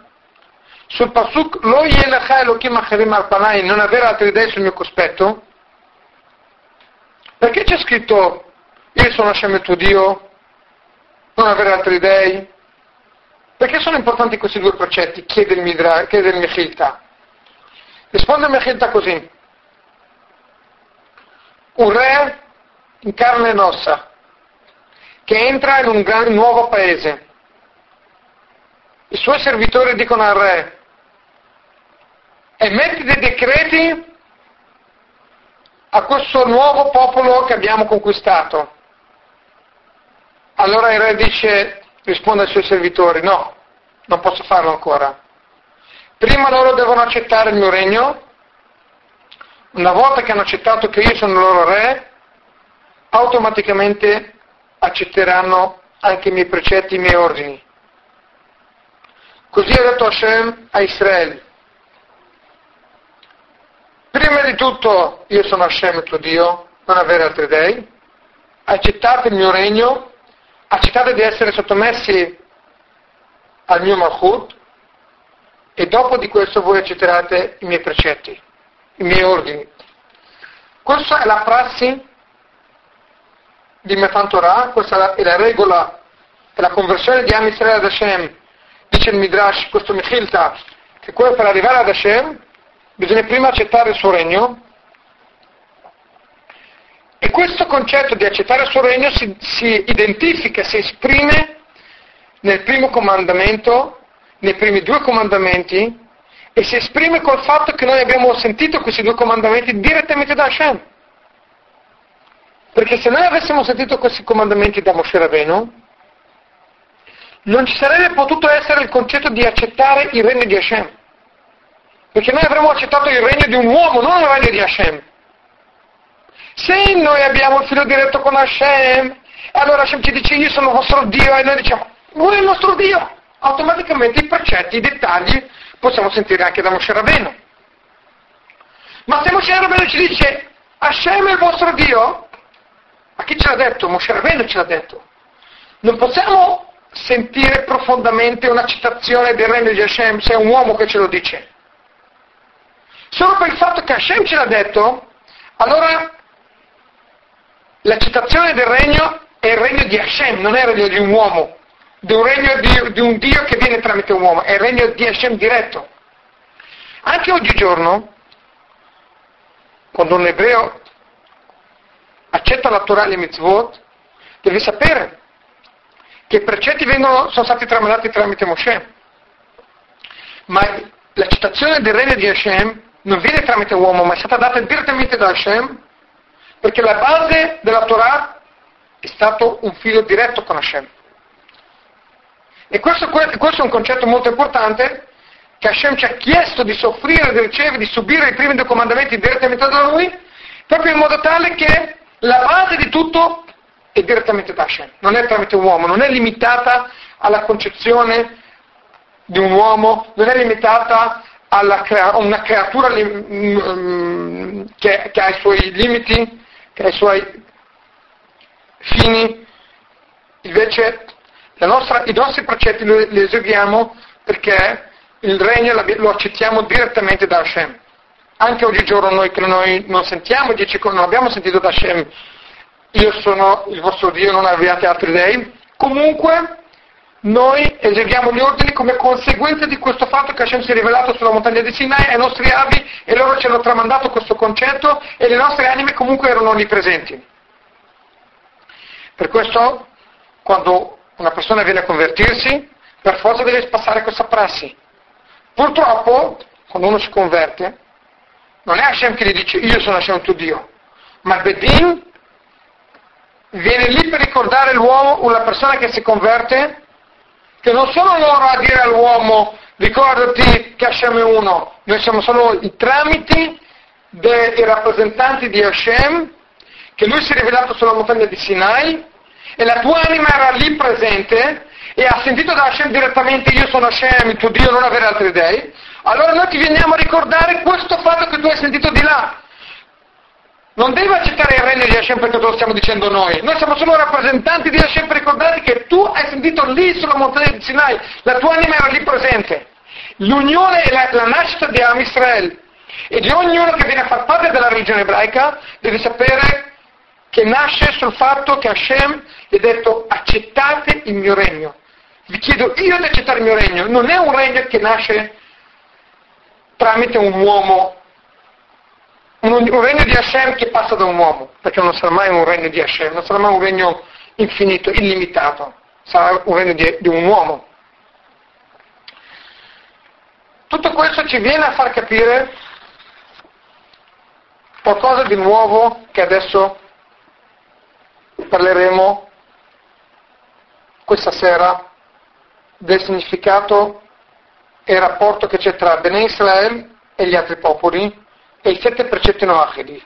sul Pasuk Lo Yelecha Elohim Acherim Arpanai, non avere altre idee sul mio cospetto, perché c'è scritto io sono Hashem tuo Dio, non avere altri dei? Perché sono importanti questi due precetti? Chiede il, Midra, chiede il Mechilta. Risponde il Mechilta così. Un re in carne e ossa, che entra in un gran, nuovo paese. I suoi servitori dicono al re, emetti dei decreti a questo nuovo popolo che abbiamo conquistato. Allora il re dice, risponde ai suoi servitori, no, non posso farlo ancora. Prima loro devono accettare il mio regno, una volta che hanno accettato che io sono il loro re, automaticamente accetteranno anche i miei precetti, i miei ordini. Così ha detto Hashem a Israele. Prima di tutto io sono Hashem tuo Dio, non avere altri dei. Accettate il mio regno, accettate di essere sottomessi al mio Malchut e dopo di questo voi accetterete i miei precetti, i miei ordini. Questa è la prassi di Matan Torah, questa è la regola, è la conversione di Am Israele ad Hashem, dice il Midrash, questo Mechilta, che per arrivare ad Hashem bisogna prima accettare il suo regno e questo concetto di accettare il suo regno si, si identifica, si esprime nel primo comandamento, nei primi due comandamenti e si esprime col fatto che noi abbiamo sentito questi due comandamenti direttamente da Hashem. Perché se noi avessimo sentito questi comandamenti da Moshe Rabenu, non ci sarebbe potuto essere il concetto di accettare il regno di Hashem. Perché noi avremmo accettato il regno di un uomo, non il regno di Hashem. Se noi abbiamo il filo diretto con Hashem, allora Hashem ci dice io sono il vostro Dio e noi diciamo, lui è il nostro Dio. Automaticamente i precetti, i dettagli possiamo sentire anche da Moshe Rabenu. Ma se Moshe Rabenu ci dice Hashem è il vostro Dio, ma chi ce l'ha detto? Moshe Rabbeinu ce l'ha detto. Non possiamo sentire profondamente una citazione del regno di Hashem se è un uomo che ce lo dice. Solo per il fatto che Hashem ce l'ha detto, allora la citazione del regno è il regno di Hashem, non è il regno di un uomo, di un regno di, di un Dio che viene tramite un uomo, è il regno di Hashem diretto. Anche oggigiorno, quando un ebreo accetta la Torah e le mitzvot, deve sapere che i precetti vengono, sono stati tramandati tramite Moshe. Ma la citazione del regno di Hashem non viene tramite uomo, ma è stata data direttamente da Hashem Perché la base della Torah è stato un filo diretto con Hashem. E questo, questo è un concetto molto importante che Hashem ci ha chiesto di soffrire, di ricevere, di subire i primi due comandamenti direttamente da Lui, proprio in modo tale che la base di tutto è direttamente da Hashem, non è tramite un uomo, non è limitata alla concezione di un uomo, non è limitata a una creatura mm, che, che ha i suoi limiti, che ha i suoi fini, invece nostra, i nostri precetti li, li eseguiamo perché il regno lo accettiamo direttamente da Hashem. Anche oggigiorno noi che noi non sentiamo, dice, non abbiamo sentito da Hashem, io sono il vostro Dio, non abbiate altri dei, comunque noi eseguiamo gli ordini come conseguenza di questo fatto che Hashem si è rivelato sulla montagna di Sinai ai nostri avi e loro ci hanno tramandato questo concetto e le nostre anime comunque erano onnipresenti. Per questo, quando una persona viene a convertirsi, per forza deve passare questa prassi. Purtroppo, quando uno si converte, non è Hashem che gli dice io sono Hashem tuo Dio, ma Bedin viene lì per ricordare l'uomo, una persona che si converte, che non sono loro a dire all'uomo ricordati che Hashem è uno, noi siamo solo i tramiti dei rappresentanti di Hashem, che lui si è rivelato sulla montagna di Sinai e la tua anima era lì presente e ha sentito da Hashem direttamente io sono Hashem, il tuo Dio, non avere altri dei, allora noi ti veniamo a ricordare questo fatto che tu hai sentito di là. Non devi accettare il regno di Hashem perché te lo stiamo dicendo noi. Noi siamo solo rappresentanti di Hashem per ricordarti che tu hai sentito lì sulla montagna di Sinai, la tua anima era lì presente. L'unione e la, la nascita di Am Israel e di ognuno che viene a far parte della religione ebraica deve sapere che nasce sul fatto che Hashem gli ha detto accettate il mio regno. Vi chiedo io di accettare il mio regno. Non è un regno che nasce tramite un uomo, un, un regno di Hashem che passa da un uomo, perché non sarà mai un regno di Hashem, non sarà mai un regno infinito, illimitato, sarà un regno di, di un uomo. Tutto questo ci viene a far capire qualcosa di nuovo che adesso parleremo questa sera del significato e il rapporto che c'è tra Bene Israel e gli altri popoli e i sette precetti noachidi.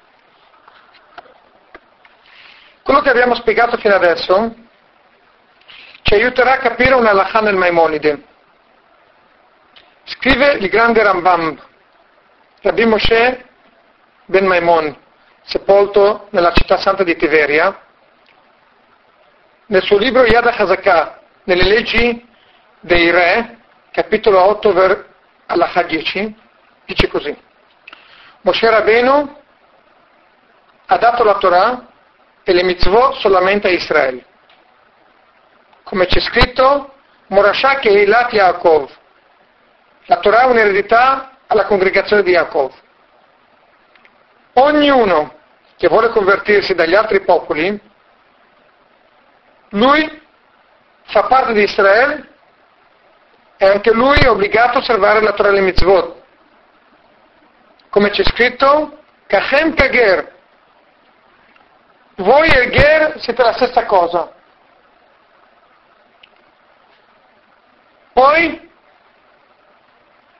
Quello che abbiamo spiegato fino adesso ci aiuterà a capire una halakha nel Maimonide. Scrive il grande Rambam, Rabbi Moshe ben Maimon, sepolto nella città santa di Tiberia, nel suo libro Yad HaZakah, nelle leggi dei re, capitolo 8, ver, alla 10, dice così. Moshe Rabbeinu ha dato la Torah e le mitzvot solamente a Israele. Come c'è scritto, Morashah che Eilat Yaakov. La Torah è un'eredità alla congregazione di Yaakov. Ognuno che vuole convertirsi dagli altri popoli, lui fa parte di Israele e anche lui è obbligato a osservare la Torah e le mitzvot. Come c'è scritto, Kachem Kager. Voi e il Ger siete la stessa cosa. Poi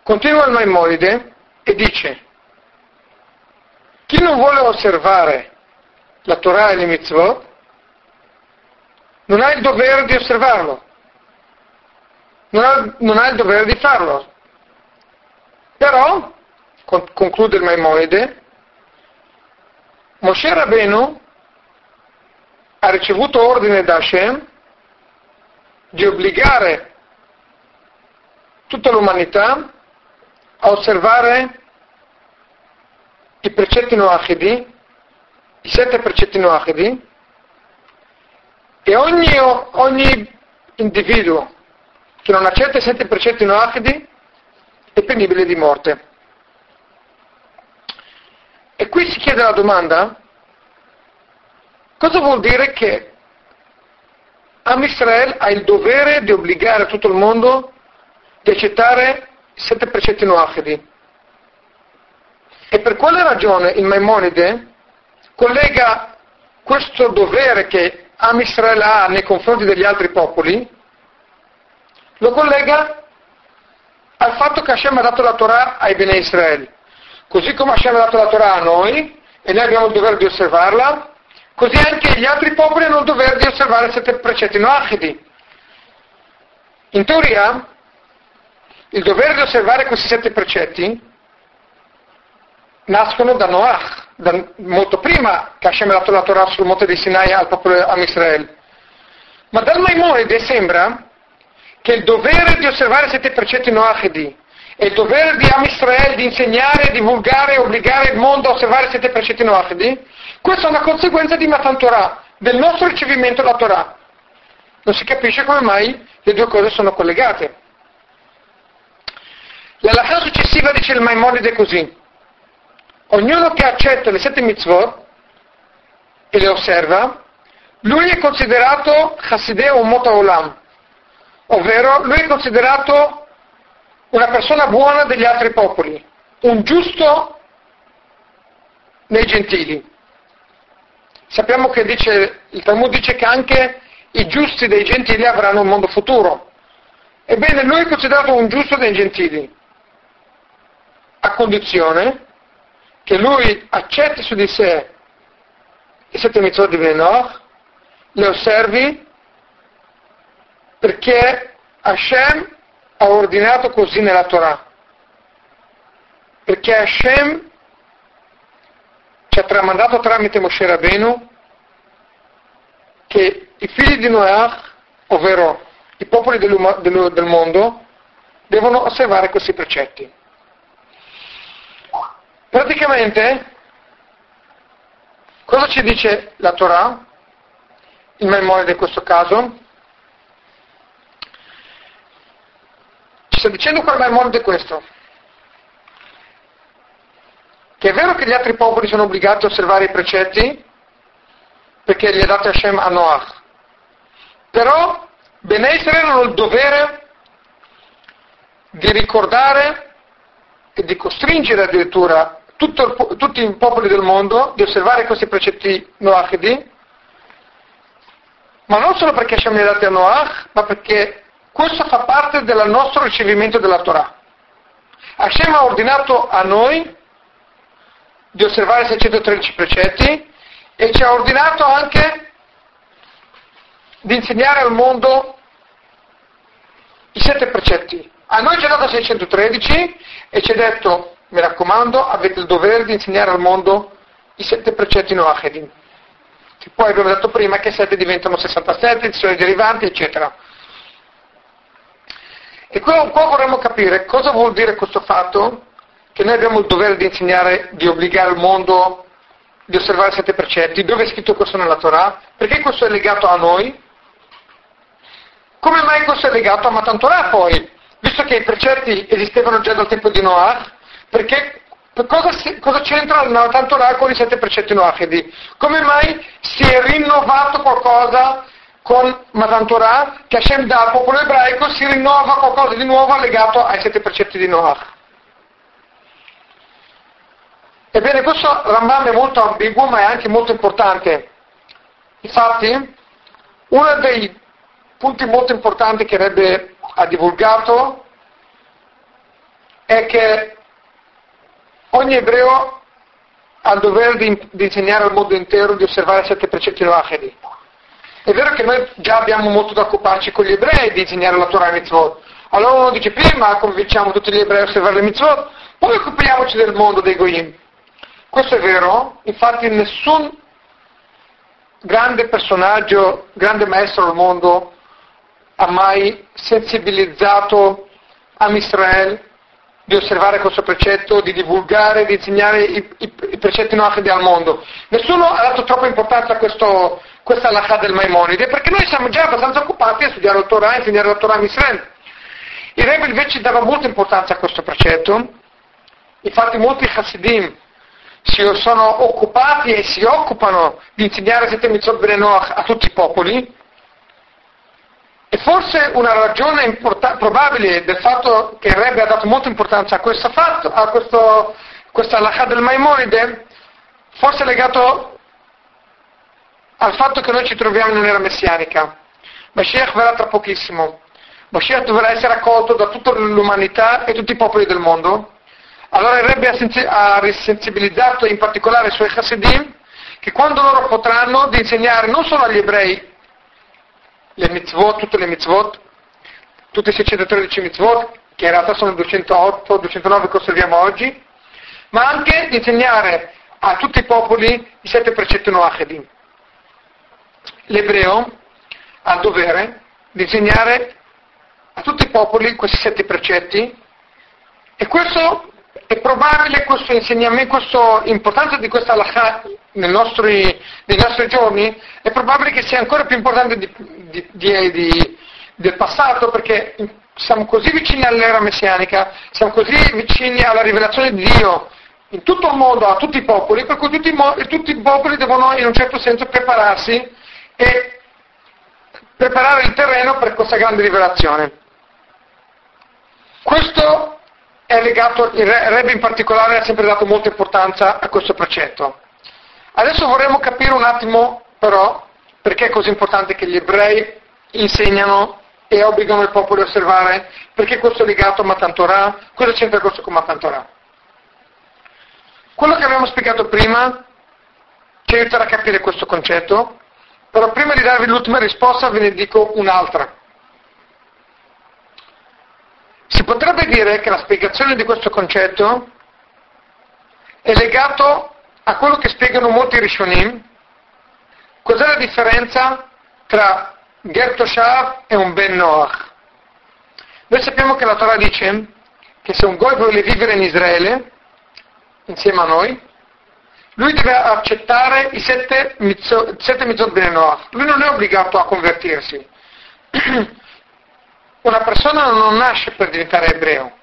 continua il Maimonide e dice, chi non vuole osservare la Torah e le mitzvot, non ha il dovere di osservarlo, non ha, non ha il dovere di farlo. Però, conclude il Maimonide, Moshe Rabenu ha ricevuto ordine da Hashem di obbligare tutta l'umanità a osservare i precetti noachidi, i sette precetti noachidi, e ogni, ogni individuo che non accetta i sette precetti noachidi è penibile di morte. E qui si chiede la domanda, cosa vuol dire che Am Israel ha il dovere di obbligare tutto il mondo di accettare i sette precetti noachidi? E per quale ragione il Maimonide collega questo dovere che Am Israel ha nei confronti degli altri popoli, lo collega al fatto che Hashem ha dato la Torah ai Bene Israele. Così come Hashem ha dato la Torah a noi, e noi abbiamo il dovere di osservarla, così anche gli altri popoli hanno il dovere di osservare i sette precetti noachidi. In teoria, il dovere di osservare questi sette precetti nascono da Noach, da, molto prima che Hashem ha dato la Torah sul monte di Sinai al popolo di Israele. Ma dal Maimonide sembra che il dovere di osservare sette precetti Noachidi e il dovere di Am Israel di insegnare, divulgare e obbligare il mondo a osservare sette precetti Noachidi, questa è una conseguenza di Matan Torah, del nostro ricevimento della Torah. Non si capisce come mai le due cose sono collegate. La lacha successiva dice il Maimonide così. Ognuno che accetta le sette mitzvot e le osserva, lui è considerato Hasideo Mota Olam, ovvero lui è considerato una persona buona degli altri popoli, un giusto nei gentili. Sappiamo che dice, il Talmud dice che anche i giusti dei gentili avranno un mondo futuro. Ebbene, lui è considerato un giusto dei gentili, a condizione che lui accetti su di sé i sette mitzvot di Benoch, le osservi perché Hashem ha ordinato così nella Torah. Perché Hashem ci ha tramandato tramite Moshe Rabenu che i figli di Noach, ovvero i popoli del, mondo, devono osservare questi precetti. Praticamente, cosa ci dice la Torah, il memoria in questo caso? Sta dicendo quel memoria questo, che è vero che gli altri popoli sono obbligati a osservare i precetti, perché li ha dati Hashem a Noach, però Bene Israele hanno il dovere di ricordare e di costringere addirittura tutto, tutti i popoli del mondo di osservare questi precetti Noachidi, ma non solo perché siamo dati a Noach, ma perché questo fa parte del nostro ricevimento della Torah. Hashem ha ordinato a noi di osservare 613 precetti e ci ha ordinato anche di insegnare al mondo i sette precetti. A noi ci ha dato 613 e ci ha detto mi raccomando, avete il dovere di insegnare al mondo i sette precetti Noachedim. Che poi abbiamo detto prima che sette diventano 67, ci sono i derivanti, eccetera. E qua, qua vorremmo capire cosa vuol dire questo fatto che noi abbiamo il dovere di insegnare, di obbligare il mondo di osservare i sette precetti, dove è scritto questo nella Torah, perché questo è legato a noi, come mai questo è legato a Matan Torah poi, visto che i precetti esistevano già dal tempo di Noah, perché cosa, cosa c'entra nella Tantorah con i sette precetti noachidi? Come mai si è rinnovato qualcosa con Matan Torah che Hashem dà al popolo ebraico, si rinnova qualcosa di nuovo legato ai sette precetti di Noach? Ebbene, questo Rambam è molto ambiguo, ma è anche molto importante. Infatti, uno dei punti molto importanti che Rebbe ha divulgato è che Ogni ebreo ha il dovere di, di, insegnare al mondo intero di osservare sette precetti noachedi. È vero che noi già abbiamo molto da occuparci con gli ebrei di insegnare la Torah e mitzvot. Allora uno dice prima convinciamo tutti gli ebrei a osservare le mitzvot, poi occupiamoci del mondo dei goyim. Questo è vero, infatti nessun grande personaggio, grande maestro al mondo ha mai sensibilizzato a Israele di osservare questo precetto, di divulgare, di insegnare i, i, i precetti noachidi al mondo. Nessuno ha dato troppa importanza a questo, questa halakha del Maimonide, perché noi siamo già abbastanza occupati a studiare il Torah e insegnare la Torah a Israele. Il Rebbe invece dava molta importanza a questo precetto, infatti molti Hasidim si sono occupati e si occupano di insegnare sette mitzvot Noach a tutti i popoli, e forse una ragione import- probabile del fatto che il Rebbe ha dato molta importanza a questo fatto, a questo, questa halakha del Maimonide, forse è legato al fatto che noi ci troviamo in un'era messianica. Mashiach verrà tra pochissimo. Mashiach dovrà essere accolto da tutta l'umanità e tutti i popoli del mondo. Allora il Rebbe ha risensibilizzato in particolare i suoi Hasidim che quando loro potranno di insegnare non solo agli ebrei le mitzvot, tutte le mitzvot, tutte i 613 mitzvot, che in realtà sono 208, 209 che osserviamo oggi, ma anche di insegnare a tutti i popoli i sette precetti Noachedim. L'ebreo ha il dovere di insegnare a tutti i popoli questi sette precetti e questo è probabile, questo insegnamento, questa importanza di questa halakha nostri, nei nostri, giorni, è probabile che sia ancora più importante di, di, di, del passato perché siamo così vicini all'era messianica, siamo così vicini alla rivelazione di Dio in tutto il mondo, a tutti i popoli, per cui tutti tutti i popoli devono in un certo senso prepararsi e preparare il terreno per questa grande rivelazione. Questo è legato, il Rebbe in particolare ha sempre dato molta importanza a questo precetto. Adesso vorremmo capire un attimo però perché è così importante che gli ebrei insegnano e obbligano il popolo a osservare, perché questo è legato a Matan Torah, cosa c'entra questo con Matan Torah? Quello che abbiamo spiegato prima ci aiuterà a capire questo concetto, però prima di darvi l'ultima risposta ve ne dico un'altra. Si potrebbe dire che la spiegazione di questo concetto è legato a quello che spiegano molti Rishonim, cos'è la differenza tra Gertoshav e un Ben Noach. Noi sappiamo che la Torah dice che se un Goy vuole vivere in Israele, insieme a noi, lui deve accettare i sette, mitzvot, sette mitzvot Ben Noach. Lui non è obbligato a convertirsi. Una persona non nasce per diventare ebreo.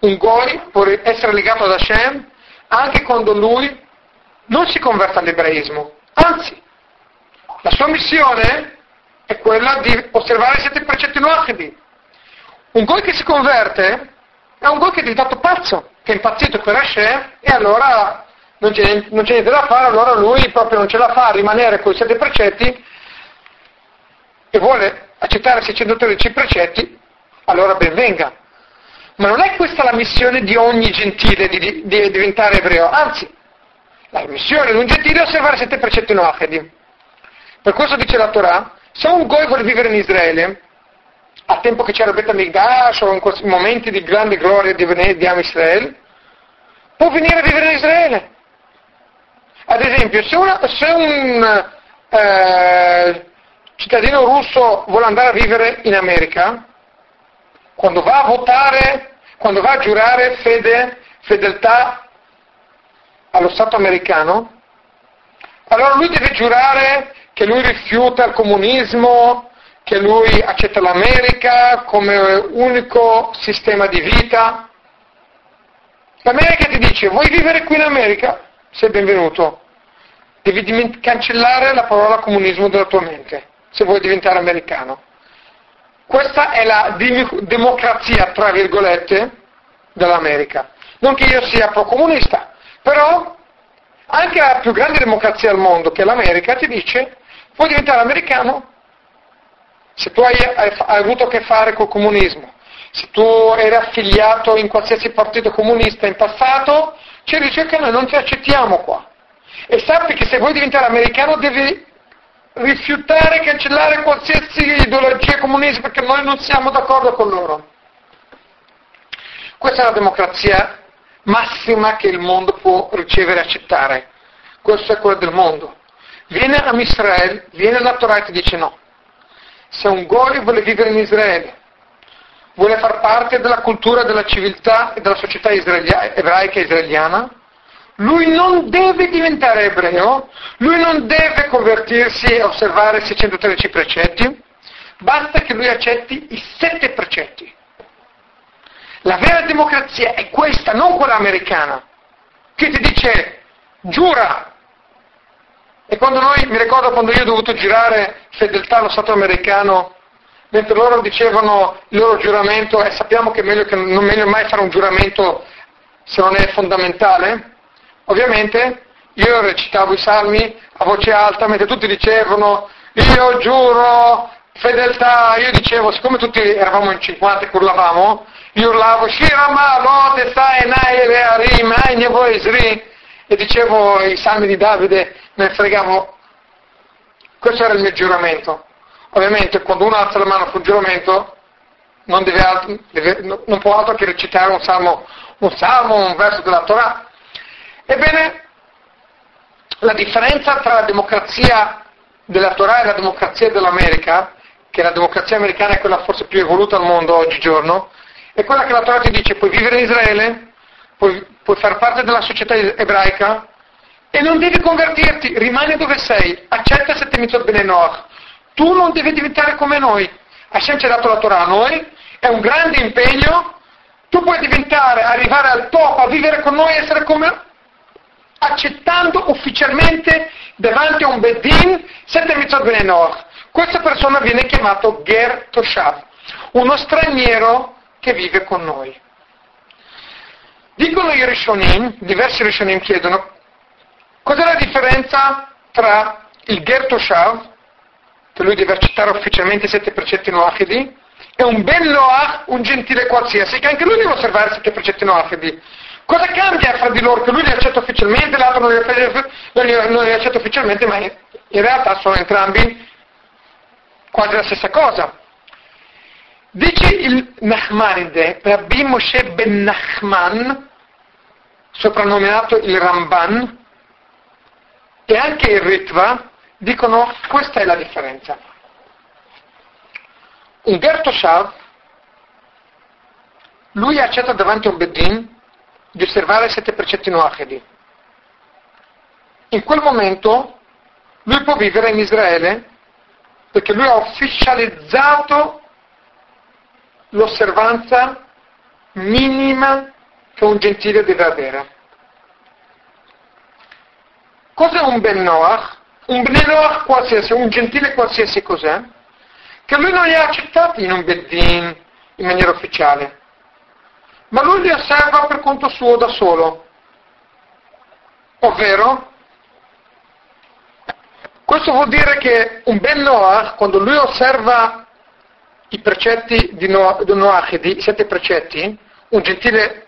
Un Goy può essere legato ad Hashem anche quando lui non si converte all'ebraismo. Anzi, la sua missione è quella di osservare i sette precetti noachidi. Un Goy che si converte è un Goy che è diventato pazzo, che è impazzito per Hashem e allora non c'è, non c'è niente da fare, allora lui proprio non ce la fa a rimanere con i sette precetti e vuole accettare 613 precetti, allora ben venga. Ma non è questa la missione di ogni gentile di, di, di diventare ebreo, anzi, la missione di un gentile è osservare sette precetti noachedi. Per questo dice la Torah, se un goi vuole vivere in Israele, a tempo che c'era Bet Migdash o in momenti di grande gloria di, di Am Israel, può venire a vivere in Israele. Ad esempio, se, una, se un eh, cittadino russo vuole andare a vivere in America, quando va a votare, quando va a giurare fede, fedeltà allo Stato americano, allora lui deve giurare che lui rifiuta il comunismo, che lui accetta l'America come unico sistema di vita. L'America ti dice, vuoi vivere qui in America? Sei benvenuto. Devi cancellare la parola comunismo dalla tua mente se vuoi diventare americano. Questa è la democrazia, tra virgolette, dell'America. Non che io sia pro-comunista, però anche la più grande democrazia al mondo, che è l'America, ti dice, vuoi diventare americano? Se tu hai, hai, hai avuto a che fare col comunismo, se tu eri affiliato in qualsiasi partito comunista in passato, ci dice che noi non ti accettiamo qua. E sappi che se vuoi diventare americano devi rifiutare, cancellare qualsiasi ideologia comunista perché noi non siamo d'accordo con loro. Questa è la democrazia massima che il mondo può ricevere e accettare. Questo è quello del mondo. Viene a Israele, viene la Torah e ti dice no. Se un Gori vuole vivere in Israele, vuole far parte della cultura, della civiltà e della società ebraica israeliana, lui non deve diventare ebreo, lui non deve convertirsi e osservare 613 precetti, basta che lui accetti i sette precetti. La vera democrazia è questa, non quella americana, che ti dice giura. E quando noi, mi ricordo quando io ho dovuto girare fedeltà allo Stato americano, mentre loro dicevano il loro giuramento, e sappiamo che meglio che non è meglio mai fare un giuramento se non è fondamentale, Ovviamente io recitavo i salmi a voce alta mentre tutti dicevano io giuro fedeltà, io dicevo, siccome tutti eravamo in 50 e urlavamo, io urlavo Shirama, Lote, Sai, Nai, Rearim, Ai, voi Isri, e dicevo i salmi di Davide, ne fregavo. Questo era il mio giuramento. Ovviamente quando uno alza la mano sul giuramento non, deve, deve, non può altro che recitare un salmo, un salmo, un verso della Torah. Ebbene, la differenza tra la democrazia della Torah e la democrazia dell'America, che la democrazia americana è quella forse più evoluta al mondo oggigiorno, è quella che la Torah ti dice puoi vivere in Israele, puoi, puoi far parte della società ebraica e non devi convertirti, rimani dove sei, accetta sette mitzvot bene Noach. Tu non devi diventare come noi. Hashem ci ha dato la Torah a noi, è un grande impegno, tu puoi diventare, arrivare al top, a vivere con noi, essere come accettando ufficialmente davanti a un Bedin sette mitzvot bene. Questa persona viene chiamato Ger Toshav, uno straniero che vive con noi. Dicono i Rishonim, diversi Rishonim chiedono, cos'è la differenza tra il Ger Toshav, che lui deve accettare ufficialmente i sette precetti noachidi, e un Ben Noach, un gentile qualsiasi, che anche lui deve osservare i sette precetti noachidi. Cosa cambia fra di loro? Che lui li accetta ufficialmente, l'altro non li accetta ufficialmente, ma in realtà sono entrambi quasi la stessa cosa. Dice il Nachmanide, Rabbi Moshe ben Nachman, soprannominato il Ramban, e anche il Ritva, dicono questa è la differenza. Un Gerto Shav, lui accetta davanti a un Bedin di osservare sette precetti noachidi. In quel momento lui può vivere in Israele perché lui ha ufficializzato l'osservanza minima che un gentile deve avere. Cos'è un Ben Noach? Un Ben Noach qualsiasi, un gentile qualsiasi cos'è? Che lui non li ha accettati in un Beddin in maniera ufficiale, ma lui li osserva per conto suo da solo. Ovvero, questo vuol dire che un Ben Noach, quando lui osserva i precetti di, Noach, di Noachidi, i sette precetti, un gentile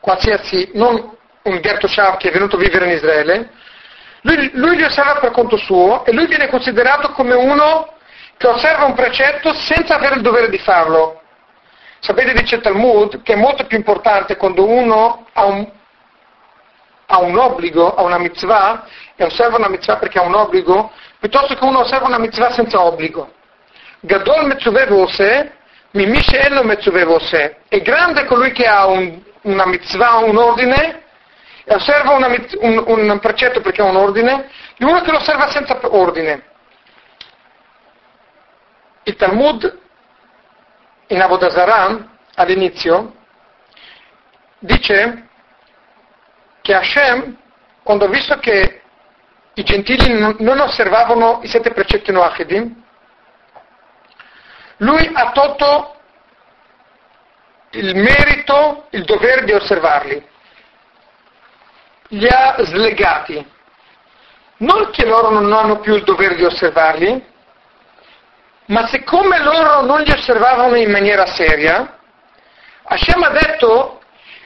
qualsiasi, non un Gerto Shav che è venuto a vivere in Israele, lui, lui, li osserva per conto suo e lui viene considerato come uno che osserva un precetto senza avere il dovere di farlo. Sapete, dice Talmud, che è molto più importante quando uno ha un, ha un obbligo, ha una mitzvah, e osserva una mitzvah perché ha un obbligo, piuttosto che uno osserva una mitzvah senza obbligo. Gadol metzuvevose, mimisce ello metzuvevose. È grande colui che ha un, una mitzvah, un ordine, e osserva una, un, un, precetto perché ha un ordine, di uno che lo osserva senza ordine. Il Talmud in Avodazaran, all'inizio, dice che Hashem, quando ha visto che i gentili non osservavano i sette precetti noachidi, lui ha tolto il merito, il dovere di osservarli. Li ha slegati. Non che loro non hanno più il dovere di osservarli, ma siccome loro non li osservavano in maniera seria, Hashem ha detto,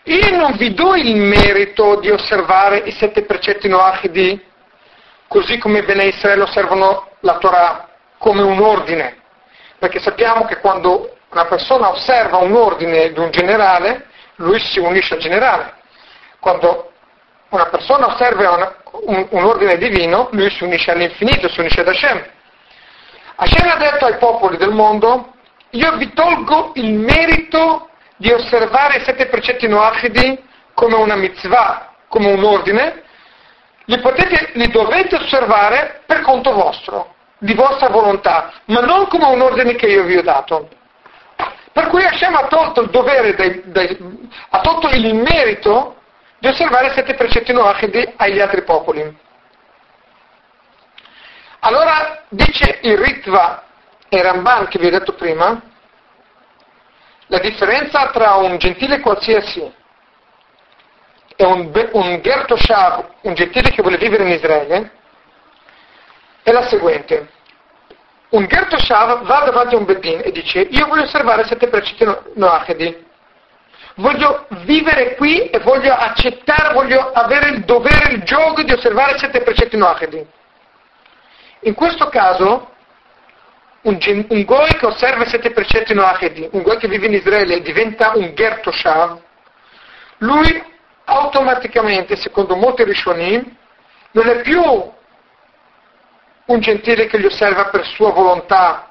io non vi do il merito di osservare i sette precetti noachidi, così come Bene Israele osservano la Torah come un ordine, perché sappiamo che quando una persona osserva un ordine di un generale, lui si unisce al generale. Quando una persona osserva una, un, un, ordine divino, lui si unisce all'infinito, si unisce ad Hashem. Hashem ha detto ai popoli del mondo, io vi tolgo il merito di osservare i sette precetti noachidi come una mitzvah, come un ordine, li, potete, li dovete osservare per conto vostro di vostra volontà, ma non come un ordine che io vi ho dato. Per cui Hashem ha tolto il dovere, dei, dei, ha tolto il merito di osservare sette precetti noachidi agli altri popoli. Allora dice il Ritva e Ramban che vi ho detto prima, la differenza tra un gentile qualsiasi e un, un Gertoshav, un gentile che vuole vivere in Israele, è la seguente. Un Gertoshav va davanti a un Bedin e dice io voglio osservare sette precetti noachedi, voglio vivere qui e voglio accettare, voglio avere il dovere, il gioco di osservare sette precetti noachedi. In questo caso un, un Goy che osserva sette precetti noachedi, un Goy che vive in Israele e diventa un Gertoshav, lui automaticamente, secondo molti Rishonim, non è più un gentile che li osserva per sua volontà,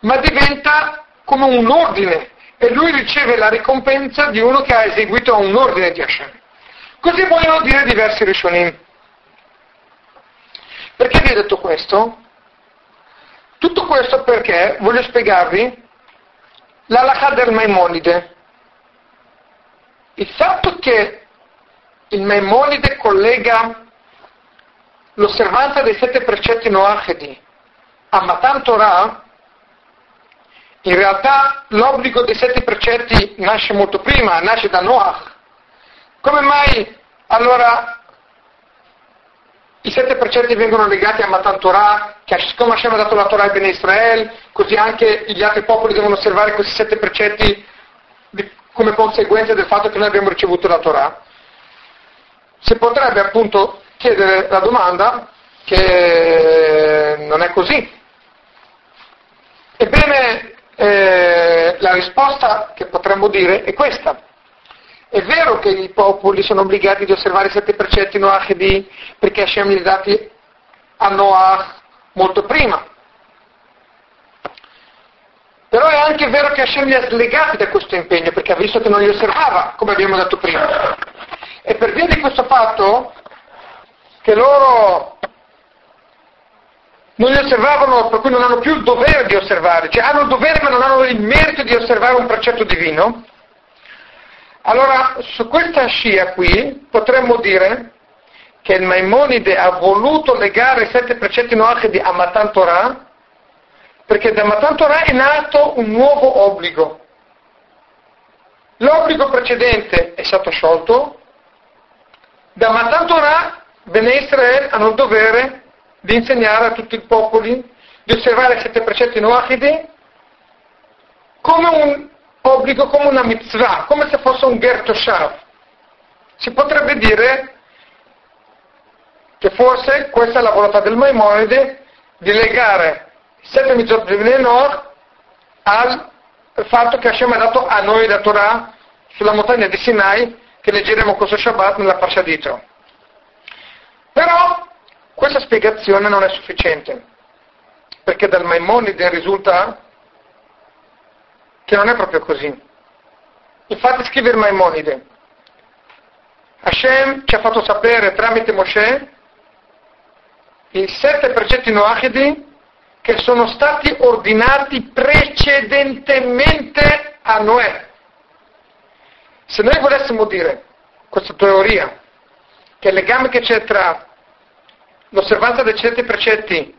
ma diventa come un ordine e lui riceve la ricompensa di uno che ha eseguito un ordine di Hashem. Così vogliono dire diversi Rishonim. Perché vi ho detto questo? Tutto questo perché voglio spiegarvi l'alakha del Maimonide. Il fatto che il Maimonide collega l'osservanza dei sette precetti Noachedi a Matan Torah, in realtà l'obbligo dei sette precetti nasce molto prima, nasce da Noach. Come mai allora i sette precetti vengono legati a Matan Torah, che siccome Hashem ha dato la Torah ai Bene Israel, così anche gli altri popoli devono osservare questi sette precetti come conseguenza del fatto che noi abbiamo ricevuto la Torah. Si potrebbe appunto chiedere la domanda che non è così. Ebbene, eh, la risposta che potremmo dire è questa. È vero che i popoli sono obbligati di osservare i sette precetti Noachedi perché Hashem li ha dati a Noach molto prima. Però è anche vero che Hashem li ha slegati da questo impegno perché ha visto che non li osservava, come abbiamo detto prima. E per via di questo fatto, che loro non li osservavano, per cui non hanno più il dovere di osservare, cioè hanno il dovere ma non hanno il merito di osservare un precetto divino, allora, su questa scia qui potremmo dire che il Maimonide ha voluto legare i sette precetti noachidi a Matan Torah perché da Matan Torah è nato un nuovo obbligo. L'obbligo precedente è stato sciolto, da Matan Torah Bene Israel hanno il dovere di insegnare a tutti i popoli di osservare i sette precetti noachidi come un obbligo come una mitzvah, come se fosse un Gertoshav. Si potrebbe dire che forse questa è la volontà del Maimonide di legare i sette mitzvot di Noach al fatto che Hashem ha dato a noi la Torah sulla montagna di Sinai che leggeremo questo Shabbat nella Pasha d'Itro. Però questa spiegazione non è sufficiente, perché dal Maimonide risulta che non è proprio così. Infatti scrive il Maimonide, Hashem ci ha fatto sapere tramite Moshe i sette precetti noachidi che sono stati ordinati precedentemente a Noè. Se noi volessimo dire questa teoria, che il legame che c'è tra l'osservanza dei sette precetti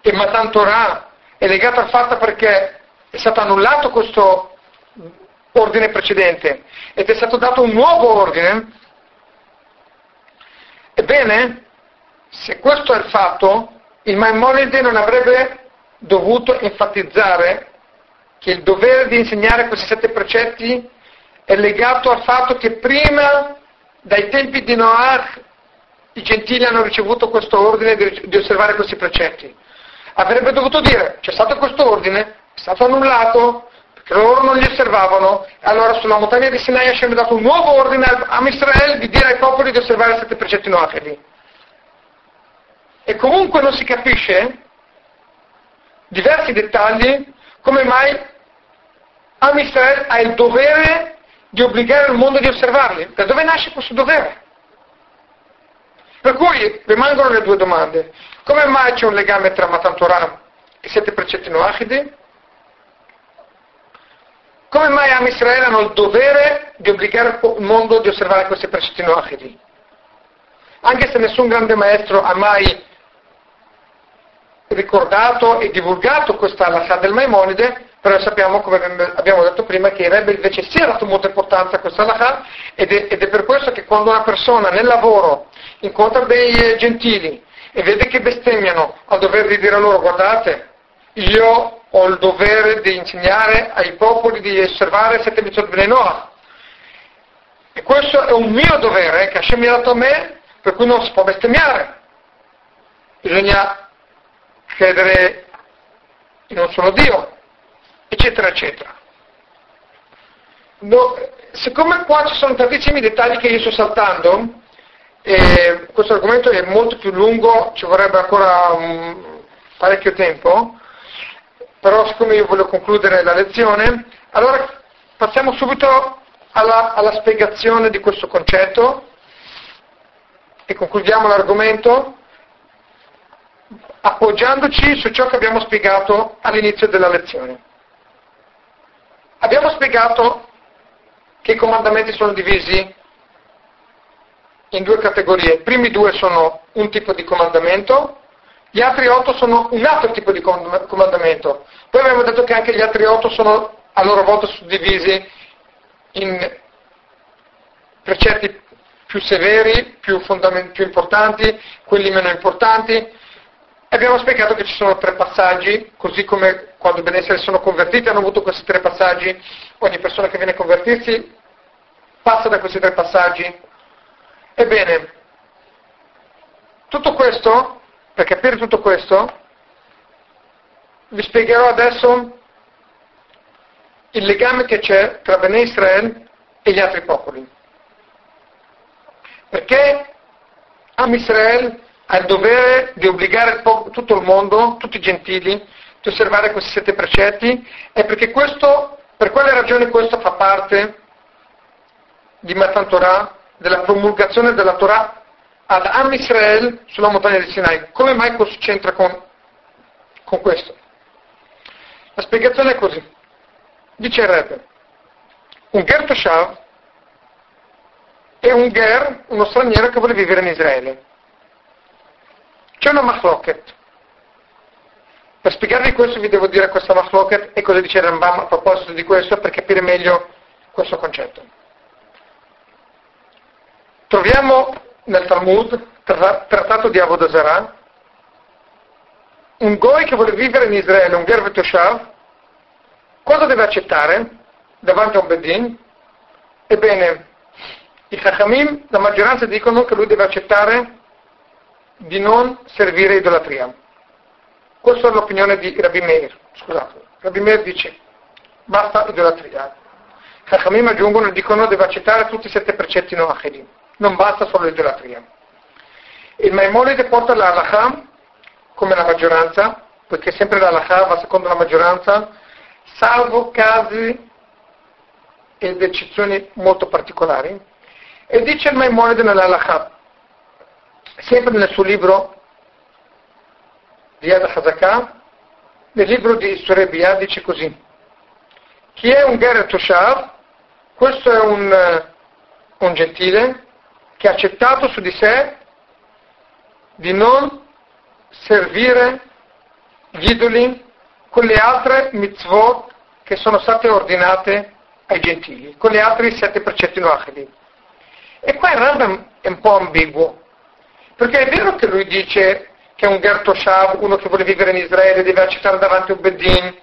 e Matan Torah è legato al fatto perché è stato annullato questo ordine precedente ed è stato dato un nuovo ordine, ebbene, se questo è il fatto, il Maimonide non avrebbe dovuto enfatizzare che il dovere di insegnare questi sette precetti è legato al fatto che prima, dai tempi di Noach, i gentili hanno ricevuto questo ordine di osservare questi precetti. Avrebbe dovuto dire, c'è stato questo ordine, è stato annullato perché loro non li osservavano. Allora sulla montagna di Sinai Hashem ha dato un nuovo ordine a Israele di dire ai popoli di osservare i sette precetti noachidi. E comunque non si capisce diversi dettagli come mai Am Israel ha il dovere di obbligare il mondo di osservarli. Da dove nasce questo dovere? Per cui rimangono le due domande. Come mai c'è un legame tra Matan Torah e sette precetti noachidi? Come mai Am Israele hanno il dovere di obbligare il mondo di osservare questi precetti noachidi? Anche se nessun grande maestro ha mai ricordato e divulgato questa alassa del Maimonide, Però sappiamo, come abbiamo detto prima, che i rebbe invece si è dato molta importanza a questa halakha ed ed è per questo che quando una persona nel lavoro incontra dei eh, gentili e vede che bestemmiano, al dover di dire loro guardate, io ho il dovere di insegnare ai popoli di osservare sette mitzvot bnei Noah. E questo è un mio dovere che Hashem mi ha dato a me, per cui non si può bestemmiare. Bisogna credere in un solo Dio, eccetera, eccetera. No, siccome qua ci sono tantissimi dettagli che io sto saltando, e questo argomento è molto più lungo, ci vorrebbe ancora um, parecchio tempo, però siccome io voglio concludere la lezione, allora passiamo subito alla, alla spiegazione di questo concetto e concludiamo l'argomento appoggiandoci su ciò che abbiamo spiegato all'inizio della lezione. Abbiamo spiegato che i comandamenti sono divisi in due categorie. I primi due sono un tipo di comandamento, gli altri otto sono un altro tipo di comandamento. Poi abbiamo detto che anche gli altri otto sono a loro volta suddivisi in precetti più severi, più, fondament- più importanti, quelli meno importanti. Abbiamo spiegato che ci sono tre passaggi, così come quando i benessere sono convertiti hanno avuto questi tre passaggi, ogni persona che viene a convertirsi passa da questi tre passaggi. Ebbene, tutto questo, per capire tutto questo, vi spiegherò adesso il legame che c'è tra Bene Israel e gli altri popoli. Perché Am Israel ha il dovere di obbligare tutto il mondo, tutti i gentili, di osservare questi sette precetti e perché questo, per quale ragione questo fa parte di Matan Torah, della promulgazione della Torah ad Am Israel sulla montagna di Sinai. Come mai questo c'entra con, con questo? La spiegazione è così. Dice il Rebbe, un Ger Toshav è un Ger, uno straniero che vuole vivere in Israele. C'è una machloket. Per spiegarvi questo vi devo dire questa machloket e cosa dice Rambam a proposito di questo per capire meglio questo concetto. Troviamo nel Talmud, trattato di Avodazara, un Goi che vuole vivere in Israele, un Ger Toshav, cosa deve accettare davanti a un Bedin? Ebbene, i Chachamim, la maggioranza dicono che lui deve accettare di non servire idolatria. Questa è l'opinione di Rabbi Meir. Scusate, Rabbi Meir dice basta idolatria. Chachamim aggiungono e dicono deve accettare tutti i sette precetti noachedim. Non basta solo l'idolatria. Il Maimonide porta l'Alacham come la maggioranza, poiché sempre l'Alacham va secondo la maggioranza, salvo casi ed eccezioni molto particolari. E dice il Maimonide nell'Alacham, sempre nel suo libro di Yad Hazakah, nel libro di Surebia dice così, chi è un Ger Toshav, questo è un, un gentile che ha accettato su di sé di non servire gli idoli con le altre mitzvot che sono state ordinate ai gentili, con gli altri sette precetti noachidi. E qua il Rambam è un po' ambiguo, perché è vero che lui dice che un Gertoshav, uno che vuole vivere in Israele, deve accettare davanti un Bedin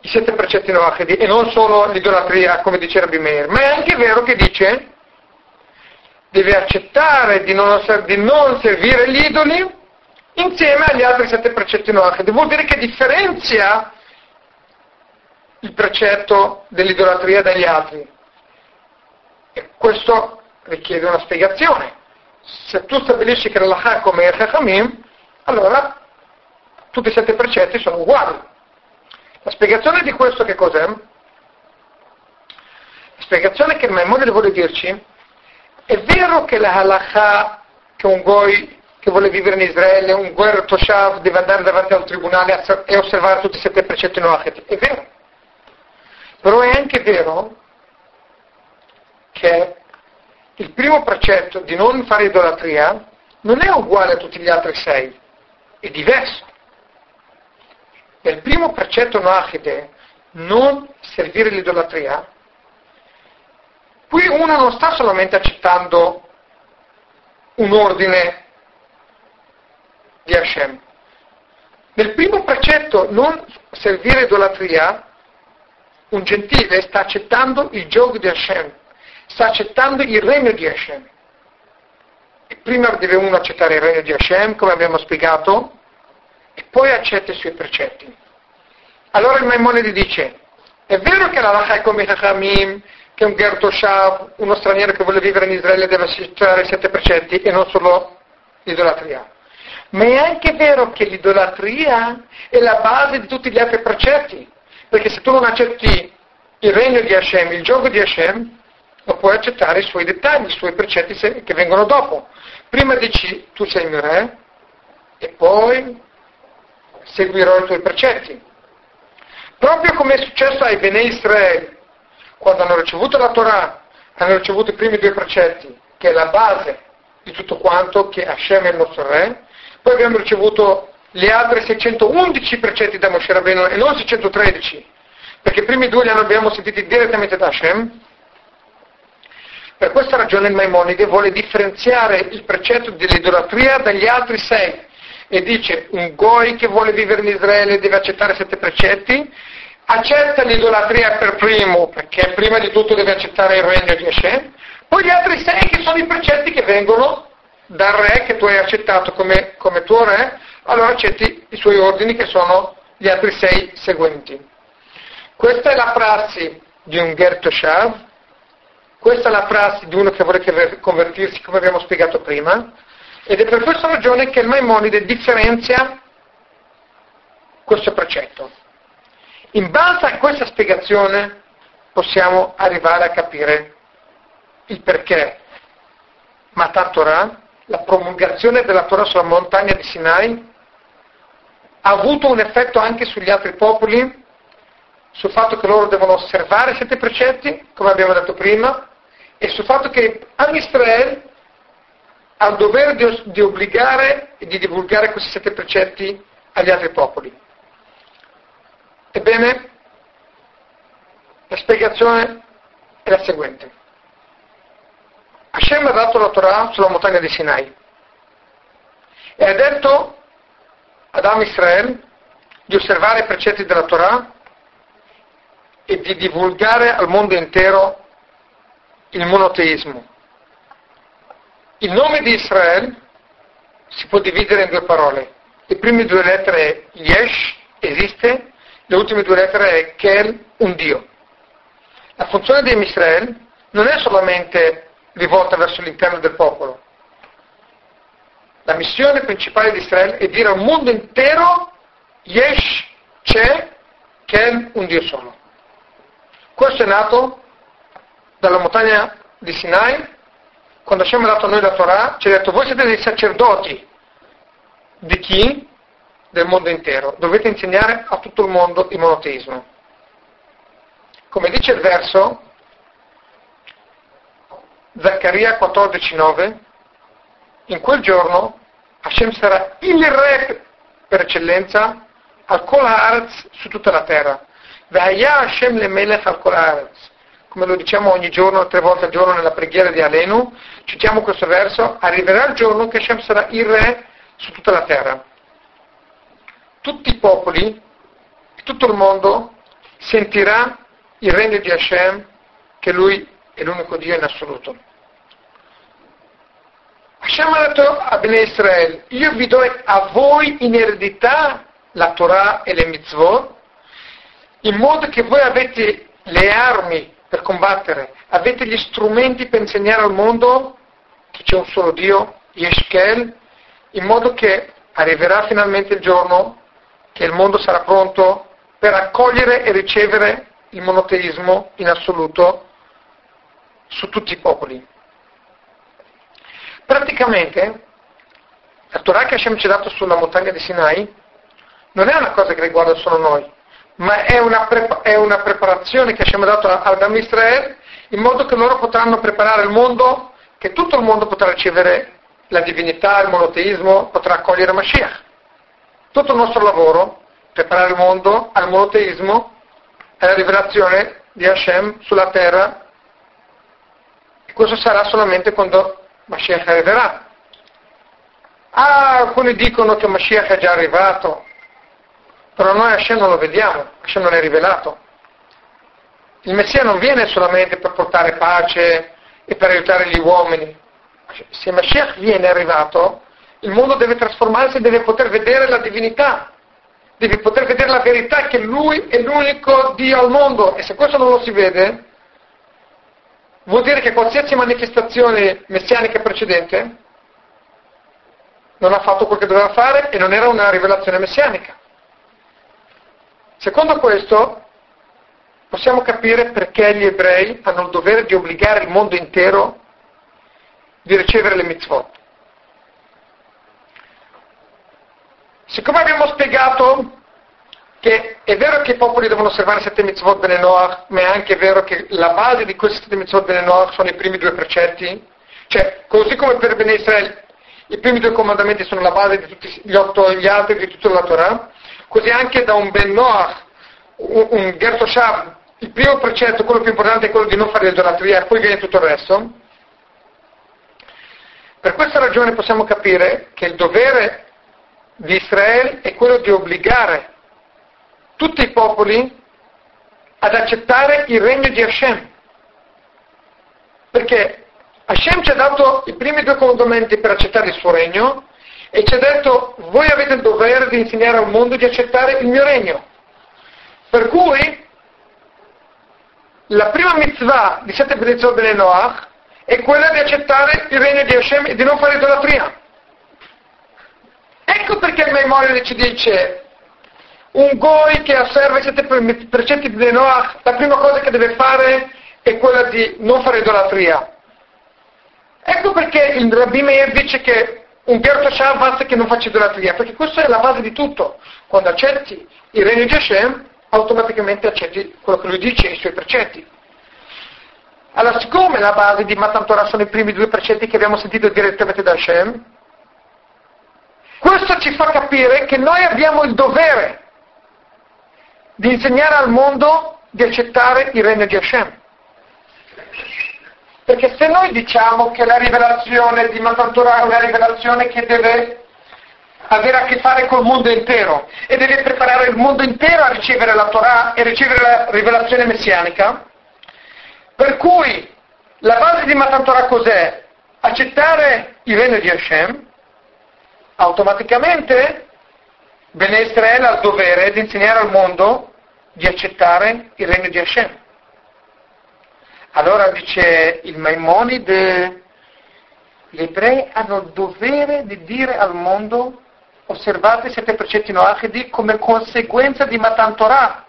i sette precetti noachidi e non solo l'idolatria, come dice Rabbi Meir, ma è anche vero che dice deve accettare di non, di non servire gli idoli insieme agli altri sette precetti noachidi. Vuol dire che differenzia il precetto dell'idolatria dagli altri. E questo richiede una spiegazione. Se tu stabilisci che l'Allah è come il Chachamim, allora tutti i sette precetti sono uguali. La spiegazione di questo che cos'è? La spiegazione che il Maimone vuole dirci è vero che la halakha, che un goi che vuole vivere in Israele, un guerra toshav deve andare davanti al tribunale e osservare tutti i sette precetti noachet, è vero. Però è anche vero che il primo precetto di non fare idolatria non è uguale a tutti gli altri sei, è diverso. nel primo precetto noachide, non servire l'idolatria, qui uno non sta solamente accettando un ordine di Hashem. Nel primo precetto, non servire idolatria, un gentile sta accettando il gioco di Hashem, sta accettando il regno di Hashem. E prima deve uno accettare il regno di Hashem, come abbiamo spiegato, e poi accetta i suoi precetti. Allora il Maimonide dice, è vero che la Lacha è come Chachamim, che un Gertoshav, uno straniero che vuole vivere in Israele deve accettare i sette precetti e non solo l'idolatria. Ma è anche vero che l'idolatria è la base di tutti gli altri precetti, perché se tu non accetti il regno di Hashem, il gioco di Hashem, non puoi accettare i suoi dettagli, i suoi precetti che vengono dopo. Prima dici tu sei il mio re e poi seguirò i tuoi precetti. Proprio come è successo ai Bene Israele, quando hanno ricevuto la Torah, hanno ricevuto i primi due precetti, che è la base di tutto quanto, che Hashem è il nostro re, poi abbiamo ricevuto gli altri 611 precetti da Moshe Rabbeinu e non 613, perché i primi due li abbiamo sentiti direttamente da Hashem. Per questa ragione il Maimonide vuole differenziare il precetto dell'idolatria dagli altri sei e dice un goi che vuole vivere in Israele deve accettare sette precetti accetta l'idolatria per primo, perché prima di tutto deve accettare il regno di Hashem, poi gli altri sei che sono i precetti che vengono dal re che tu hai accettato come, come tuo re, allora accetti i suoi ordini che sono gli altri sei seguenti. Questa è la prassi di un Gertoshav, questa è la prassi di uno che vuole convertirsi, come abbiamo spiegato prima, ed è per questa ragione che il Maimonide differenzia questo precetto. In base a questa spiegazione possiamo arrivare a capire il perché Matar Torah, la promulgazione della Torah sulla montagna di Sinai, ha avuto un effetto anche sugli altri popoli, sul fatto che loro devono osservare sette precetti, come abbiamo detto prima, e sul fatto che Am Israel ha il dovere di, di obbligare e di divulgare questi sette precetti agli altri popoli. Ebbene, la spiegazione è la seguente. Hashem ha dato la Torah sulla montagna di Sinai e ha detto ad Am Israel di osservare i precetti della Torah e di divulgare al mondo intero il monoteismo. Il nome di Israele si può dividere in due parole. Le prime due lettere Yesh, esiste, le ultime due lettere è Kel, un Dio. La funzione di Israel non è solamente rivolta verso l'interno del popolo. La missione principale di Israele è dire al mondo intero Yesh, c'è, Kel, un Dio solo. Questo è nato dalla montagna di Sinai, quando Hashem ha dato a noi la Torah, ci ha detto voi siete dei sacerdoti di chi? del mondo intero, dovete insegnare a tutto il mondo il monoteismo. Come dice il verso, Zaccaria 14,9, in quel giorno Hashem sarà il re per eccellenza al Kol Haaretz su tutta la terra. V'aya Hashem le melech al Kol Haaretz. Come lo diciamo ogni giorno, tre volte al giorno nella preghiera di Alenu, citiamo questo verso, arriverà il giorno che Hashem sarà il re su tutta la terra tutti i popoli, tutto il mondo sentirà il regno di Hashem, che lui è l'unico Dio in assoluto. Hashem ha detto a Bene Israel, io vi do a voi in eredità la Torah e le mitzvot, in modo che voi avete le armi per combattere, avete gli strumenti per insegnare al mondo che c'è un solo Dio, Yeshkel, in modo che arriverà finalmente il giorno che il mondo sarà pronto per accogliere e ricevere il monoteismo in assoluto su tutti i popoli. Praticamente, la Torah che Hashem ci ha dato sulla montagna di Sinai non è una cosa che riguarda solo noi, ma è una, pre- è una preparazione che ha dato ad Am Israel in modo che loro potranno preparare il mondo, che tutto il mondo potrà ricevere la divinità, il monoteismo, potrà accogliere Mashiach. Tutto il nostro lavoro, preparare il mondo al monoteismo, alla rivelazione di Hashem sulla terra. E questo sarà solamente quando Mashiach arriverà. Ah, alcuni dicono che Mashiach è già arrivato, però noi Hashem non lo vediamo, Hashem non è rivelato. Il Messia non viene solamente per portare pace e per aiutare gli uomini. Se Mashiach viene arrivato, il mondo deve trasformarsi deve poter vedere la divinità, deve poter vedere la verità che lui è l'unico Dio al mondo e se questo non lo si vede, vuol dire che qualsiasi manifestazione messianica precedente non ha fatto quel che doveva fare e non era una rivelazione messianica. Secondo questo, possiamo capire perché gli ebrei hanno il dovere di obbligare il mondo intero di ricevere le mitzvot. Siccome abbiamo spiegato che è vero che i popoli devono osservare sette mitzvot bene Noach, ma è anche vero che la base di questi sette mitzvot bene Noach sono i primi due precetti, cioè così come per Bene Israele i primi due comandamenti sono la base di tutti gli otto gli altri di tutta la Torah, così anche da un Ben Noach, un, un Gerto Shab, il primo precetto, quello più importante è quello di non fare idolatria, poi viene tutto il resto. Per questa ragione possiamo capire che il dovere di Israele è quello di obbligare tutti i popoli ad accettare il regno di Hashem. Perché Hashem ci ha dato i primi due comandamenti per accettare il suo regno e ci ha detto voi avete il dovere di insegnare al mondo di accettare il mio regno. Per cui la prima mitzvah di sette benedizioni bene Noach è quella di accettare il regno di Hashem e di non fare idolatria. Ecco perché il Maimonides ci dice un goi che osserva i sette precetti di Noach, la prima cosa che deve fare è quella di non fare idolatria. Ecco perché il Rabbi Meir dice che un Gerto Shah basta che non faccia idolatria, perché questa è la base di tutto. Quando accetti il regno di Hashem, automaticamente accetti quello che lui dice, i suoi precetti. Allora, siccome la base di Matan Torah sono i primi due precetti che abbiamo sentito direttamente da Hashem, questo ci fa capire che noi abbiamo il dovere di insegnare al mondo di accettare il regno di Hashem. Perché se noi diciamo che la rivelazione di Matan Torah è una rivelazione che deve avere a che fare col mondo intero e deve preparare il mondo intero a ricevere la Torah e ricevere la rivelazione messianica, per cui la base di Matan Torah cos'è? Accettare il regno di Hashem, automaticamente Bene Israele ha il dovere di insegnare al mondo di accettare il regno di Hashem. Allora dice il Maimonide, gli ebrei hanno il dovere di dire al mondo osservate i sette precetti noachidi come conseguenza di Matan Torah,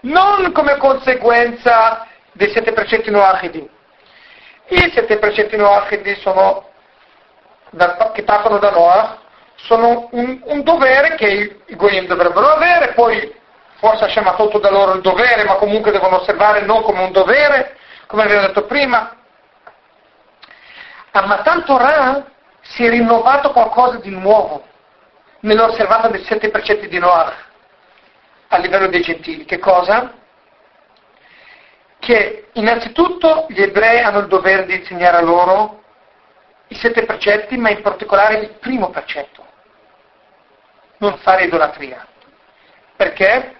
non come conseguenza dei sette precetti noachidi. I sette precetti noachidi sono, che partono da Noach sono un, un dovere che i, i Goyim dovrebbero avere, poi forse Hashem ha tolto da loro il dovere, ma comunque devono osservare non come un dovere, come abbiamo detto prima. A Matan Torah si è rinnovato qualcosa di nuovo nell'osservanza dei sette precetti di Noah a livello dei gentili. Che cosa? Che innanzitutto gli ebrei hanno il dovere di insegnare a loro i sette precetti, ma in particolare il primo precetto, non fare idolatria. Perché?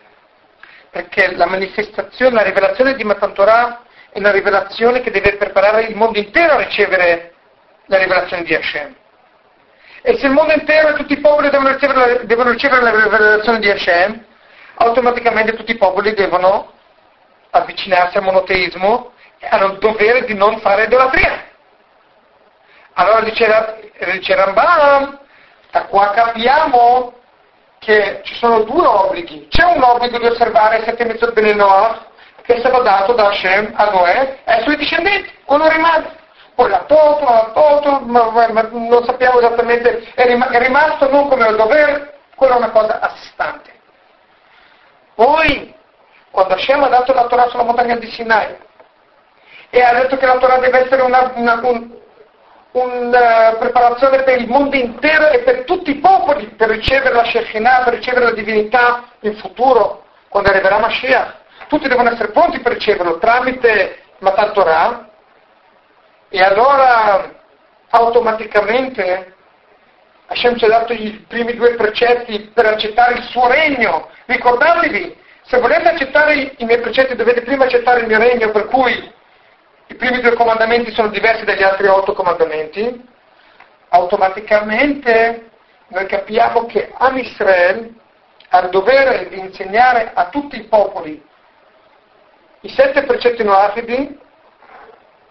Perché la manifestazione, la rivelazione di Matan Torah è una rivelazione che deve preparare il mondo intero a ricevere la rivelazione di Hashem. E se il mondo intero e tutti i popoli devono ricevere devono ricevere la rivelazione di Hashem, automaticamente tutti i popoli devono avvicinarsi al monoteismo e hanno il dovere di non fare idolatria. Allora dice, dice Rambam, da qua capiamo che ci sono due obblighi. C'è un obbligo di osservare sette mitzvot bene Noach, che è stato dato da Hashem a Noè e ai suoi discendenti, quello rimane poi l'ha tolto, l'ha tolto, ma, non sappiamo esattamente, è, rim- è rimasto non come un dovere, quella è una cosa a sé stante. Poi, quando Hashem ha dato la Torah sulla montagna di Sinai e ha detto che la Torah deve essere una, una, un, una preparazione per il mondo intero e per tutti i popoli per ricevere la Shekinah, per ricevere la divinità in futuro, quando arriverà Mashiach. Tutti devono essere pronti per riceverlo tramite Matan Torah e allora automaticamente Hashem ci ha dato i primi due precetti per accettare il suo regno. Ricordatevi, se volete accettare i miei precetti dovete prima accettare il mio regno, per cui i primi due comandamenti sono diversi dagli altri otto comandamenti, automaticamente noi capiamo che Am Israel ha il dovere di insegnare a tutti i popoli i sette precetti noafidi,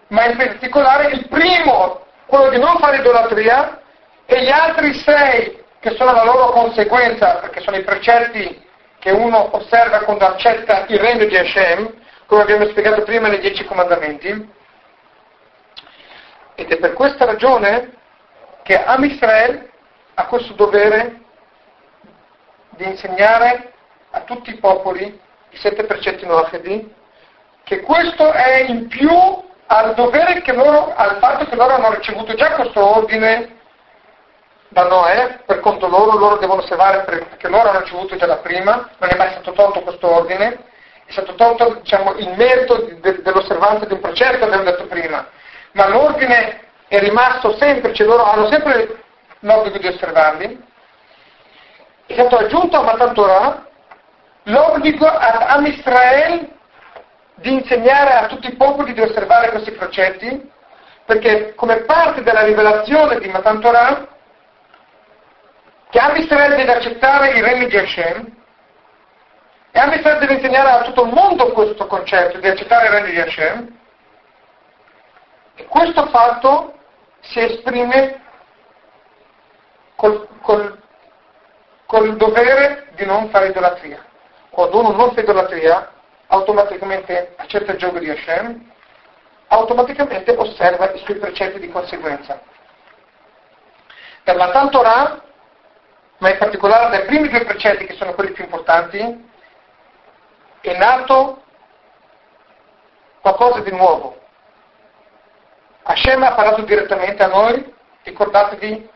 ma in particolare il primo, quello di non fare idolatria, e gli altri sei, che sono la loro conseguenza, perché sono i precetti che uno osserva quando accetta il regno di Hashem, come abbiamo spiegato prima nei Dieci Comandamenti. Ed è per questa ragione che Am Israel ha questo dovere di insegnare a tutti i popoli i sette precetti noafedi, che questo è in più al dovere che loro, al fatto che loro hanno ricevuto già questo ordine da Noè, per conto loro, loro devono osservare perché loro hanno ricevuto già la prima, non è mai stato tolto questo ordine, è stato tolto diciamo, il merito de, dell'osservanza di un processo, abbiamo detto prima, ma l'ordine è rimasto sempre, cioè loro hanno sempre l'obbligo di osservarli, è stato aggiunto a Matan Torah l'obbligo ad Am Israel di insegnare a tutti i popoli di osservare questi precetti, perché come parte della rivelazione di Matan Torah che Am Israel deve accettare i regni di Hashem e Am Israel deve insegnare a tutto il mondo questo concetto di accettare i regni di Hashem e questo fatto si esprime col, col, col dovere di non fare idolatria. Quando uno non fa idolatria, automaticamente accetta il gioco di Hashem, automaticamente osserva i suoi precetti di conseguenza. Per la Tantorah ma in particolare dai primi due precetti che sono quelli più importanti, è nato qualcosa di nuovo. Hashem ha parlato direttamente a noi, ricordatevi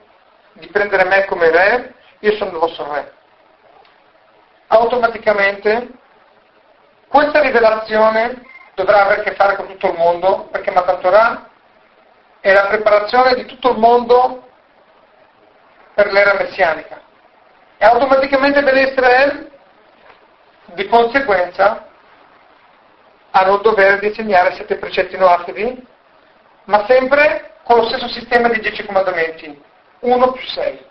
di prendere me come re, io sono il vostro re. Automaticamente questa rivelazione dovrà avere a che fare con tutto il mondo, perché Matan Torah è la preparazione di tutto il mondo per l'era messianica. E automaticamente Ben Israel, di conseguenza, hanno il dovere di insegnare sette precetti noafidi, ma sempre con lo stesso sistema di dieci comandamenti, 1 più 6.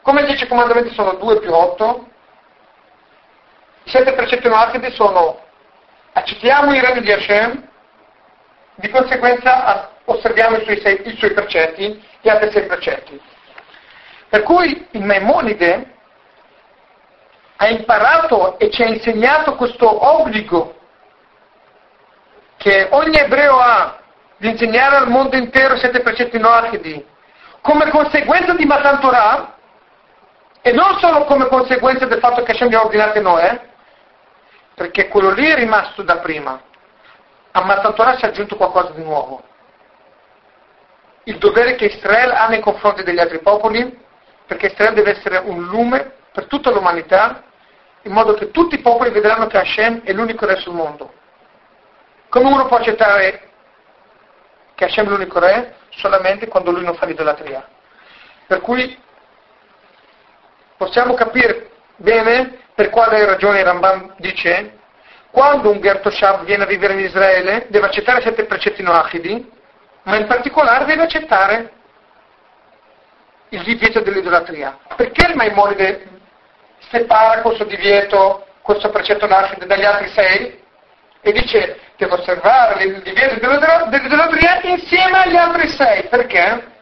Come i dieci comandamenti sono 2 più 8, i sette precetti noafidi sono accettiamo i regni di Hashem, di conseguenza osserviamo i suoi, sei, i suoi precetti, gli altri sei precetti. Per cui il Maimonide ha imparato e ci ha insegnato questo obbligo che ogni ebreo ha di insegnare al mondo intero i sette precetti noachidi come conseguenza di Matan Torah e non solo come conseguenza del fatto che Hashem li ha ordinati Noè, perché quello lì è rimasto da prima. A Torah si è aggiunto qualcosa di nuovo. Il dovere che Israele ha nei confronti degli altri popoli, perché Israele deve essere un lume per tutta l'umanità in modo che tutti i popoli vedranno che Hashem è l'unico re sul mondo. Come uno può accettare che Hashem è l'unico re? Solamente quando lui non fa l'idolatria. Per cui possiamo capire bene per quale ragione Rambam dice quando un Gertoshav viene a vivere in Israele deve accettare sette precetti noachidi, ma in particolare deve accettare il divieto dell'idolatria. Perché il Maimonide separa questo divieto, questo precetto nascente dagli altri sei e dice devo osservare il divieto dell'idolatria insieme agli altri sei. Perché?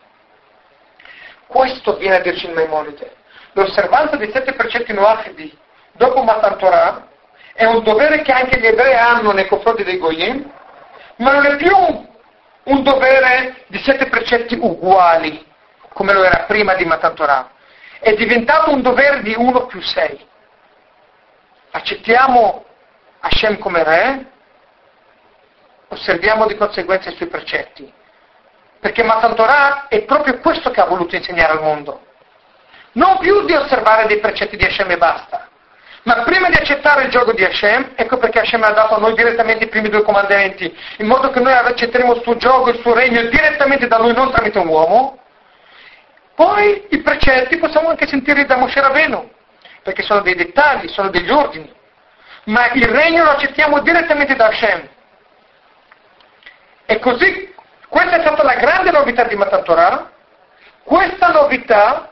Questo viene a dirci il Maimonide. L'osservanza dei sette precetti noachidi dopo Matan Torah è un dovere che anche gli ebrei hanno nei confronti dei Goyim, ma non è più un dovere di sette precetti uguali, come lo era prima di Matan Torah è diventato un dovere di uno più sei. Accettiamo Hashem come re, osserviamo di conseguenza i suoi precetti. perché Matan Torah è proprio questo che ha voluto insegnare al mondo. Non più di osservare dei precetti di Hashem e basta, ma prima di accettare il gioco di Hashem, ecco perché Hashem ha dato a noi direttamente i primi due comandamenti, in modo che noi accetteremo il suo gioco, il suo regno direttamente da lui, non tramite un uomo. Poi i precetti possiamo anche sentirli da Moshe Rabenu, perché sono dei dettagli, sono degli ordini. Ma il regno lo accettiamo direttamente da Hashem. E così, questa è stata la grande novità di Matan Torah. Questa novità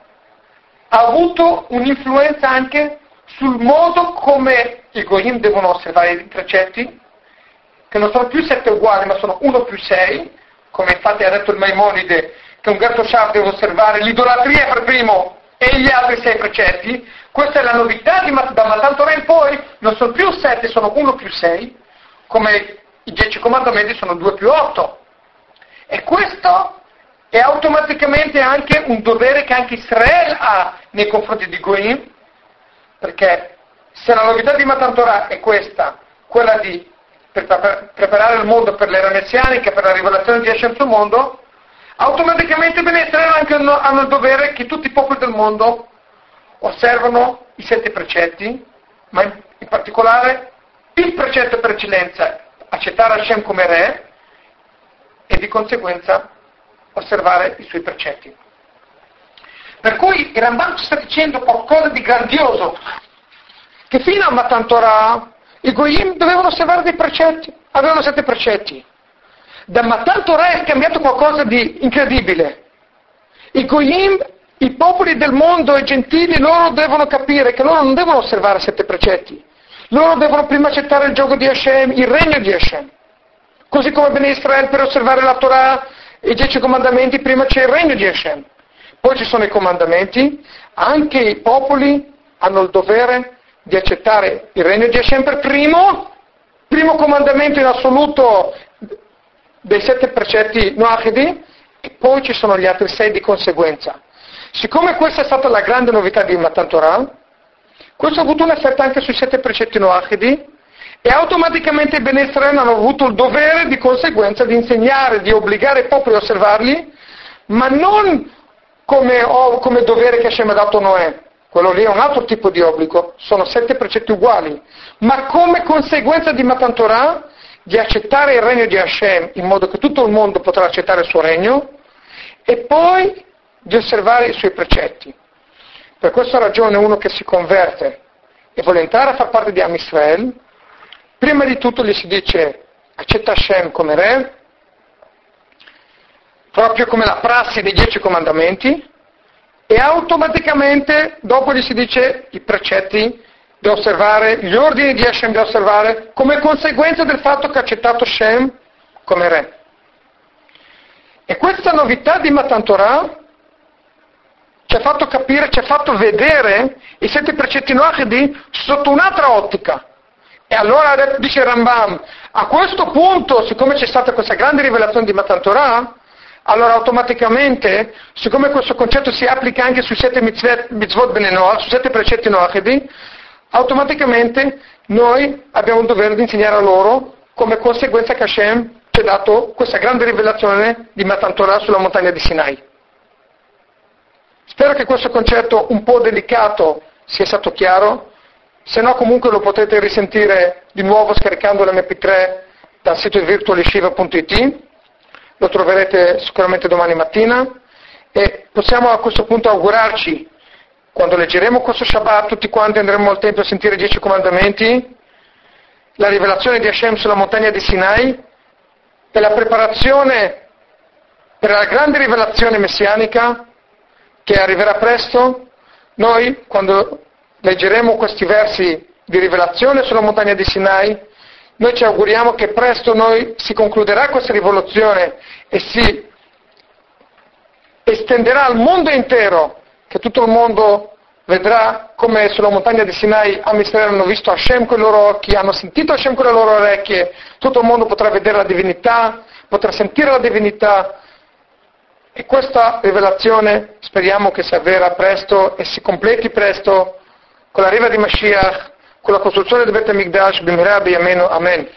ha avuto un'influenza anche sul modo come i Goyim devono osservare i precetti, che non sono più sette uguali, ma sono uno più sei, come infatti ha detto il Maimonide, che un gatto Shab deve osservare l'idolatria per primo e gli altri sei precetti. Questa è la novità di, da Matan Torah in poi, non sono più sette, sono uno più sei, come i dieci comandamenti sono due più otto. E questo è automaticamente anche un dovere che anche Israele ha nei confronti di Goim, perché se la novità di Matan Torah è questa, quella di preparare il mondo per l'era messianica, per la rivelazione di Hashem sul mondo, automaticamente Bene Israele anche hanno il dovere che tutti i popoli del mondo osservano i sette precetti, ma in, in particolare il precetto per eccellenza, accettare Hashem come re e di conseguenza osservare i suoi precetti. Per cui il Ramban ci sta dicendo qualcosa di grandioso, che fino a Matan Torah i Goyim dovevano osservare dei precetti, avevano sette precetti. Da Matan Torah è cambiato qualcosa di incredibile. I Goyim, i popoli del mondo, i gentili, loro devono capire che loro non devono osservare sette precetti. Loro devono prima accettare il gioco di Hashem, il regno di Hashem. Così come Bene Israele per osservare la Torah e i dieci comandamenti, prima c'è il regno di Hashem. Poi ci sono i comandamenti, anche i popoli hanno il dovere di accettare il regno di Hashem per primo, primo comandamento in assoluto dei sette precetti Noachidi, e poi ci sono gli altri sei di conseguenza. Siccome questa è stata la grande novità di Matan Torah, questo ha avuto un effetto anche sui sette precetti Noachidi, e automaticamente i Ben hanno avuto il dovere di conseguenza di insegnare, di obbligare i popoli a osservarli, ma non come, come dovere che Hashem ha dato a Noè. Quello lì è un altro tipo di obbligo, sono sette precetti uguali, ma come conseguenza di Matan Torah, di accettare il regno di Hashem in modo che tutto il mondo potrà accettare il suo regno e poi di osservare i suoi precetti. Per questa ragione uno che si converte e vuole entrare a far parte di Am Israel, prima di tutto gli si dice accetta Hashem come re, proprio come la prassi dei dieci comandamenti, e automaticamente dopo gli si dice i precetti da osservare, gli ordini di Hashem da osservare, come conseguenza del fatto che ha accettato Hashem come re. E questa novità di Matan Torah ci ha fatto capire, ci ha fatto vedere i sette precetti noachidi sotto un'altra ottica. E allora dice Rambam, a questo punto, siccome c'è stata questa grande rivelazione di Matan Torah, allora automaticamente, siccome questo concetto si applica anche sui sette mitzvot benenoach, sui sette precetti noachidi, automaticamente noi abbiamo il dovere di insegnare a loro come conseguenza che Hashem ci ha dato questa grande rivelazione di Matan Torah sulla montagna di Sinai. Spero che questo concetto un po' delicato sia stato chiaro, se no comunque lo potete risentire di nuovo scaricando l'MP3 dal sito virtualishiva.it lo troverete sicuramente domani mattina. E possiamo a questo punto augurarci, quando leggeremo questo Shabbat, tutti quanti andremo al Tempio a sentire i dieci comandamenti, la rivelazione di Hashem sulla montagna di Sinai e la preparazione per la grande rivelazione messianica che arriverà presto, noi quando leggeremo questi versi di rivelazione sulla montagna di Sinai, noi ci auguriamo che presto noi si concluderà questa rivoluzione e si estenderà al mondo intero, che tutto il mondo vedrà come sulla montagna di Sinai a Israele hanno visto Hashem con i loro occhi, hanno sentito Hashem con le loro orecchie, tutto il mondo potrà vedere la divinità, potrà sentire la divinità. E questa rivelazione speriamo che si avvera presto e si completi presto con l'arrivo di Mashiach con la costruzione del Bet HaMikdash, Bimira B'Yamenu, Amen.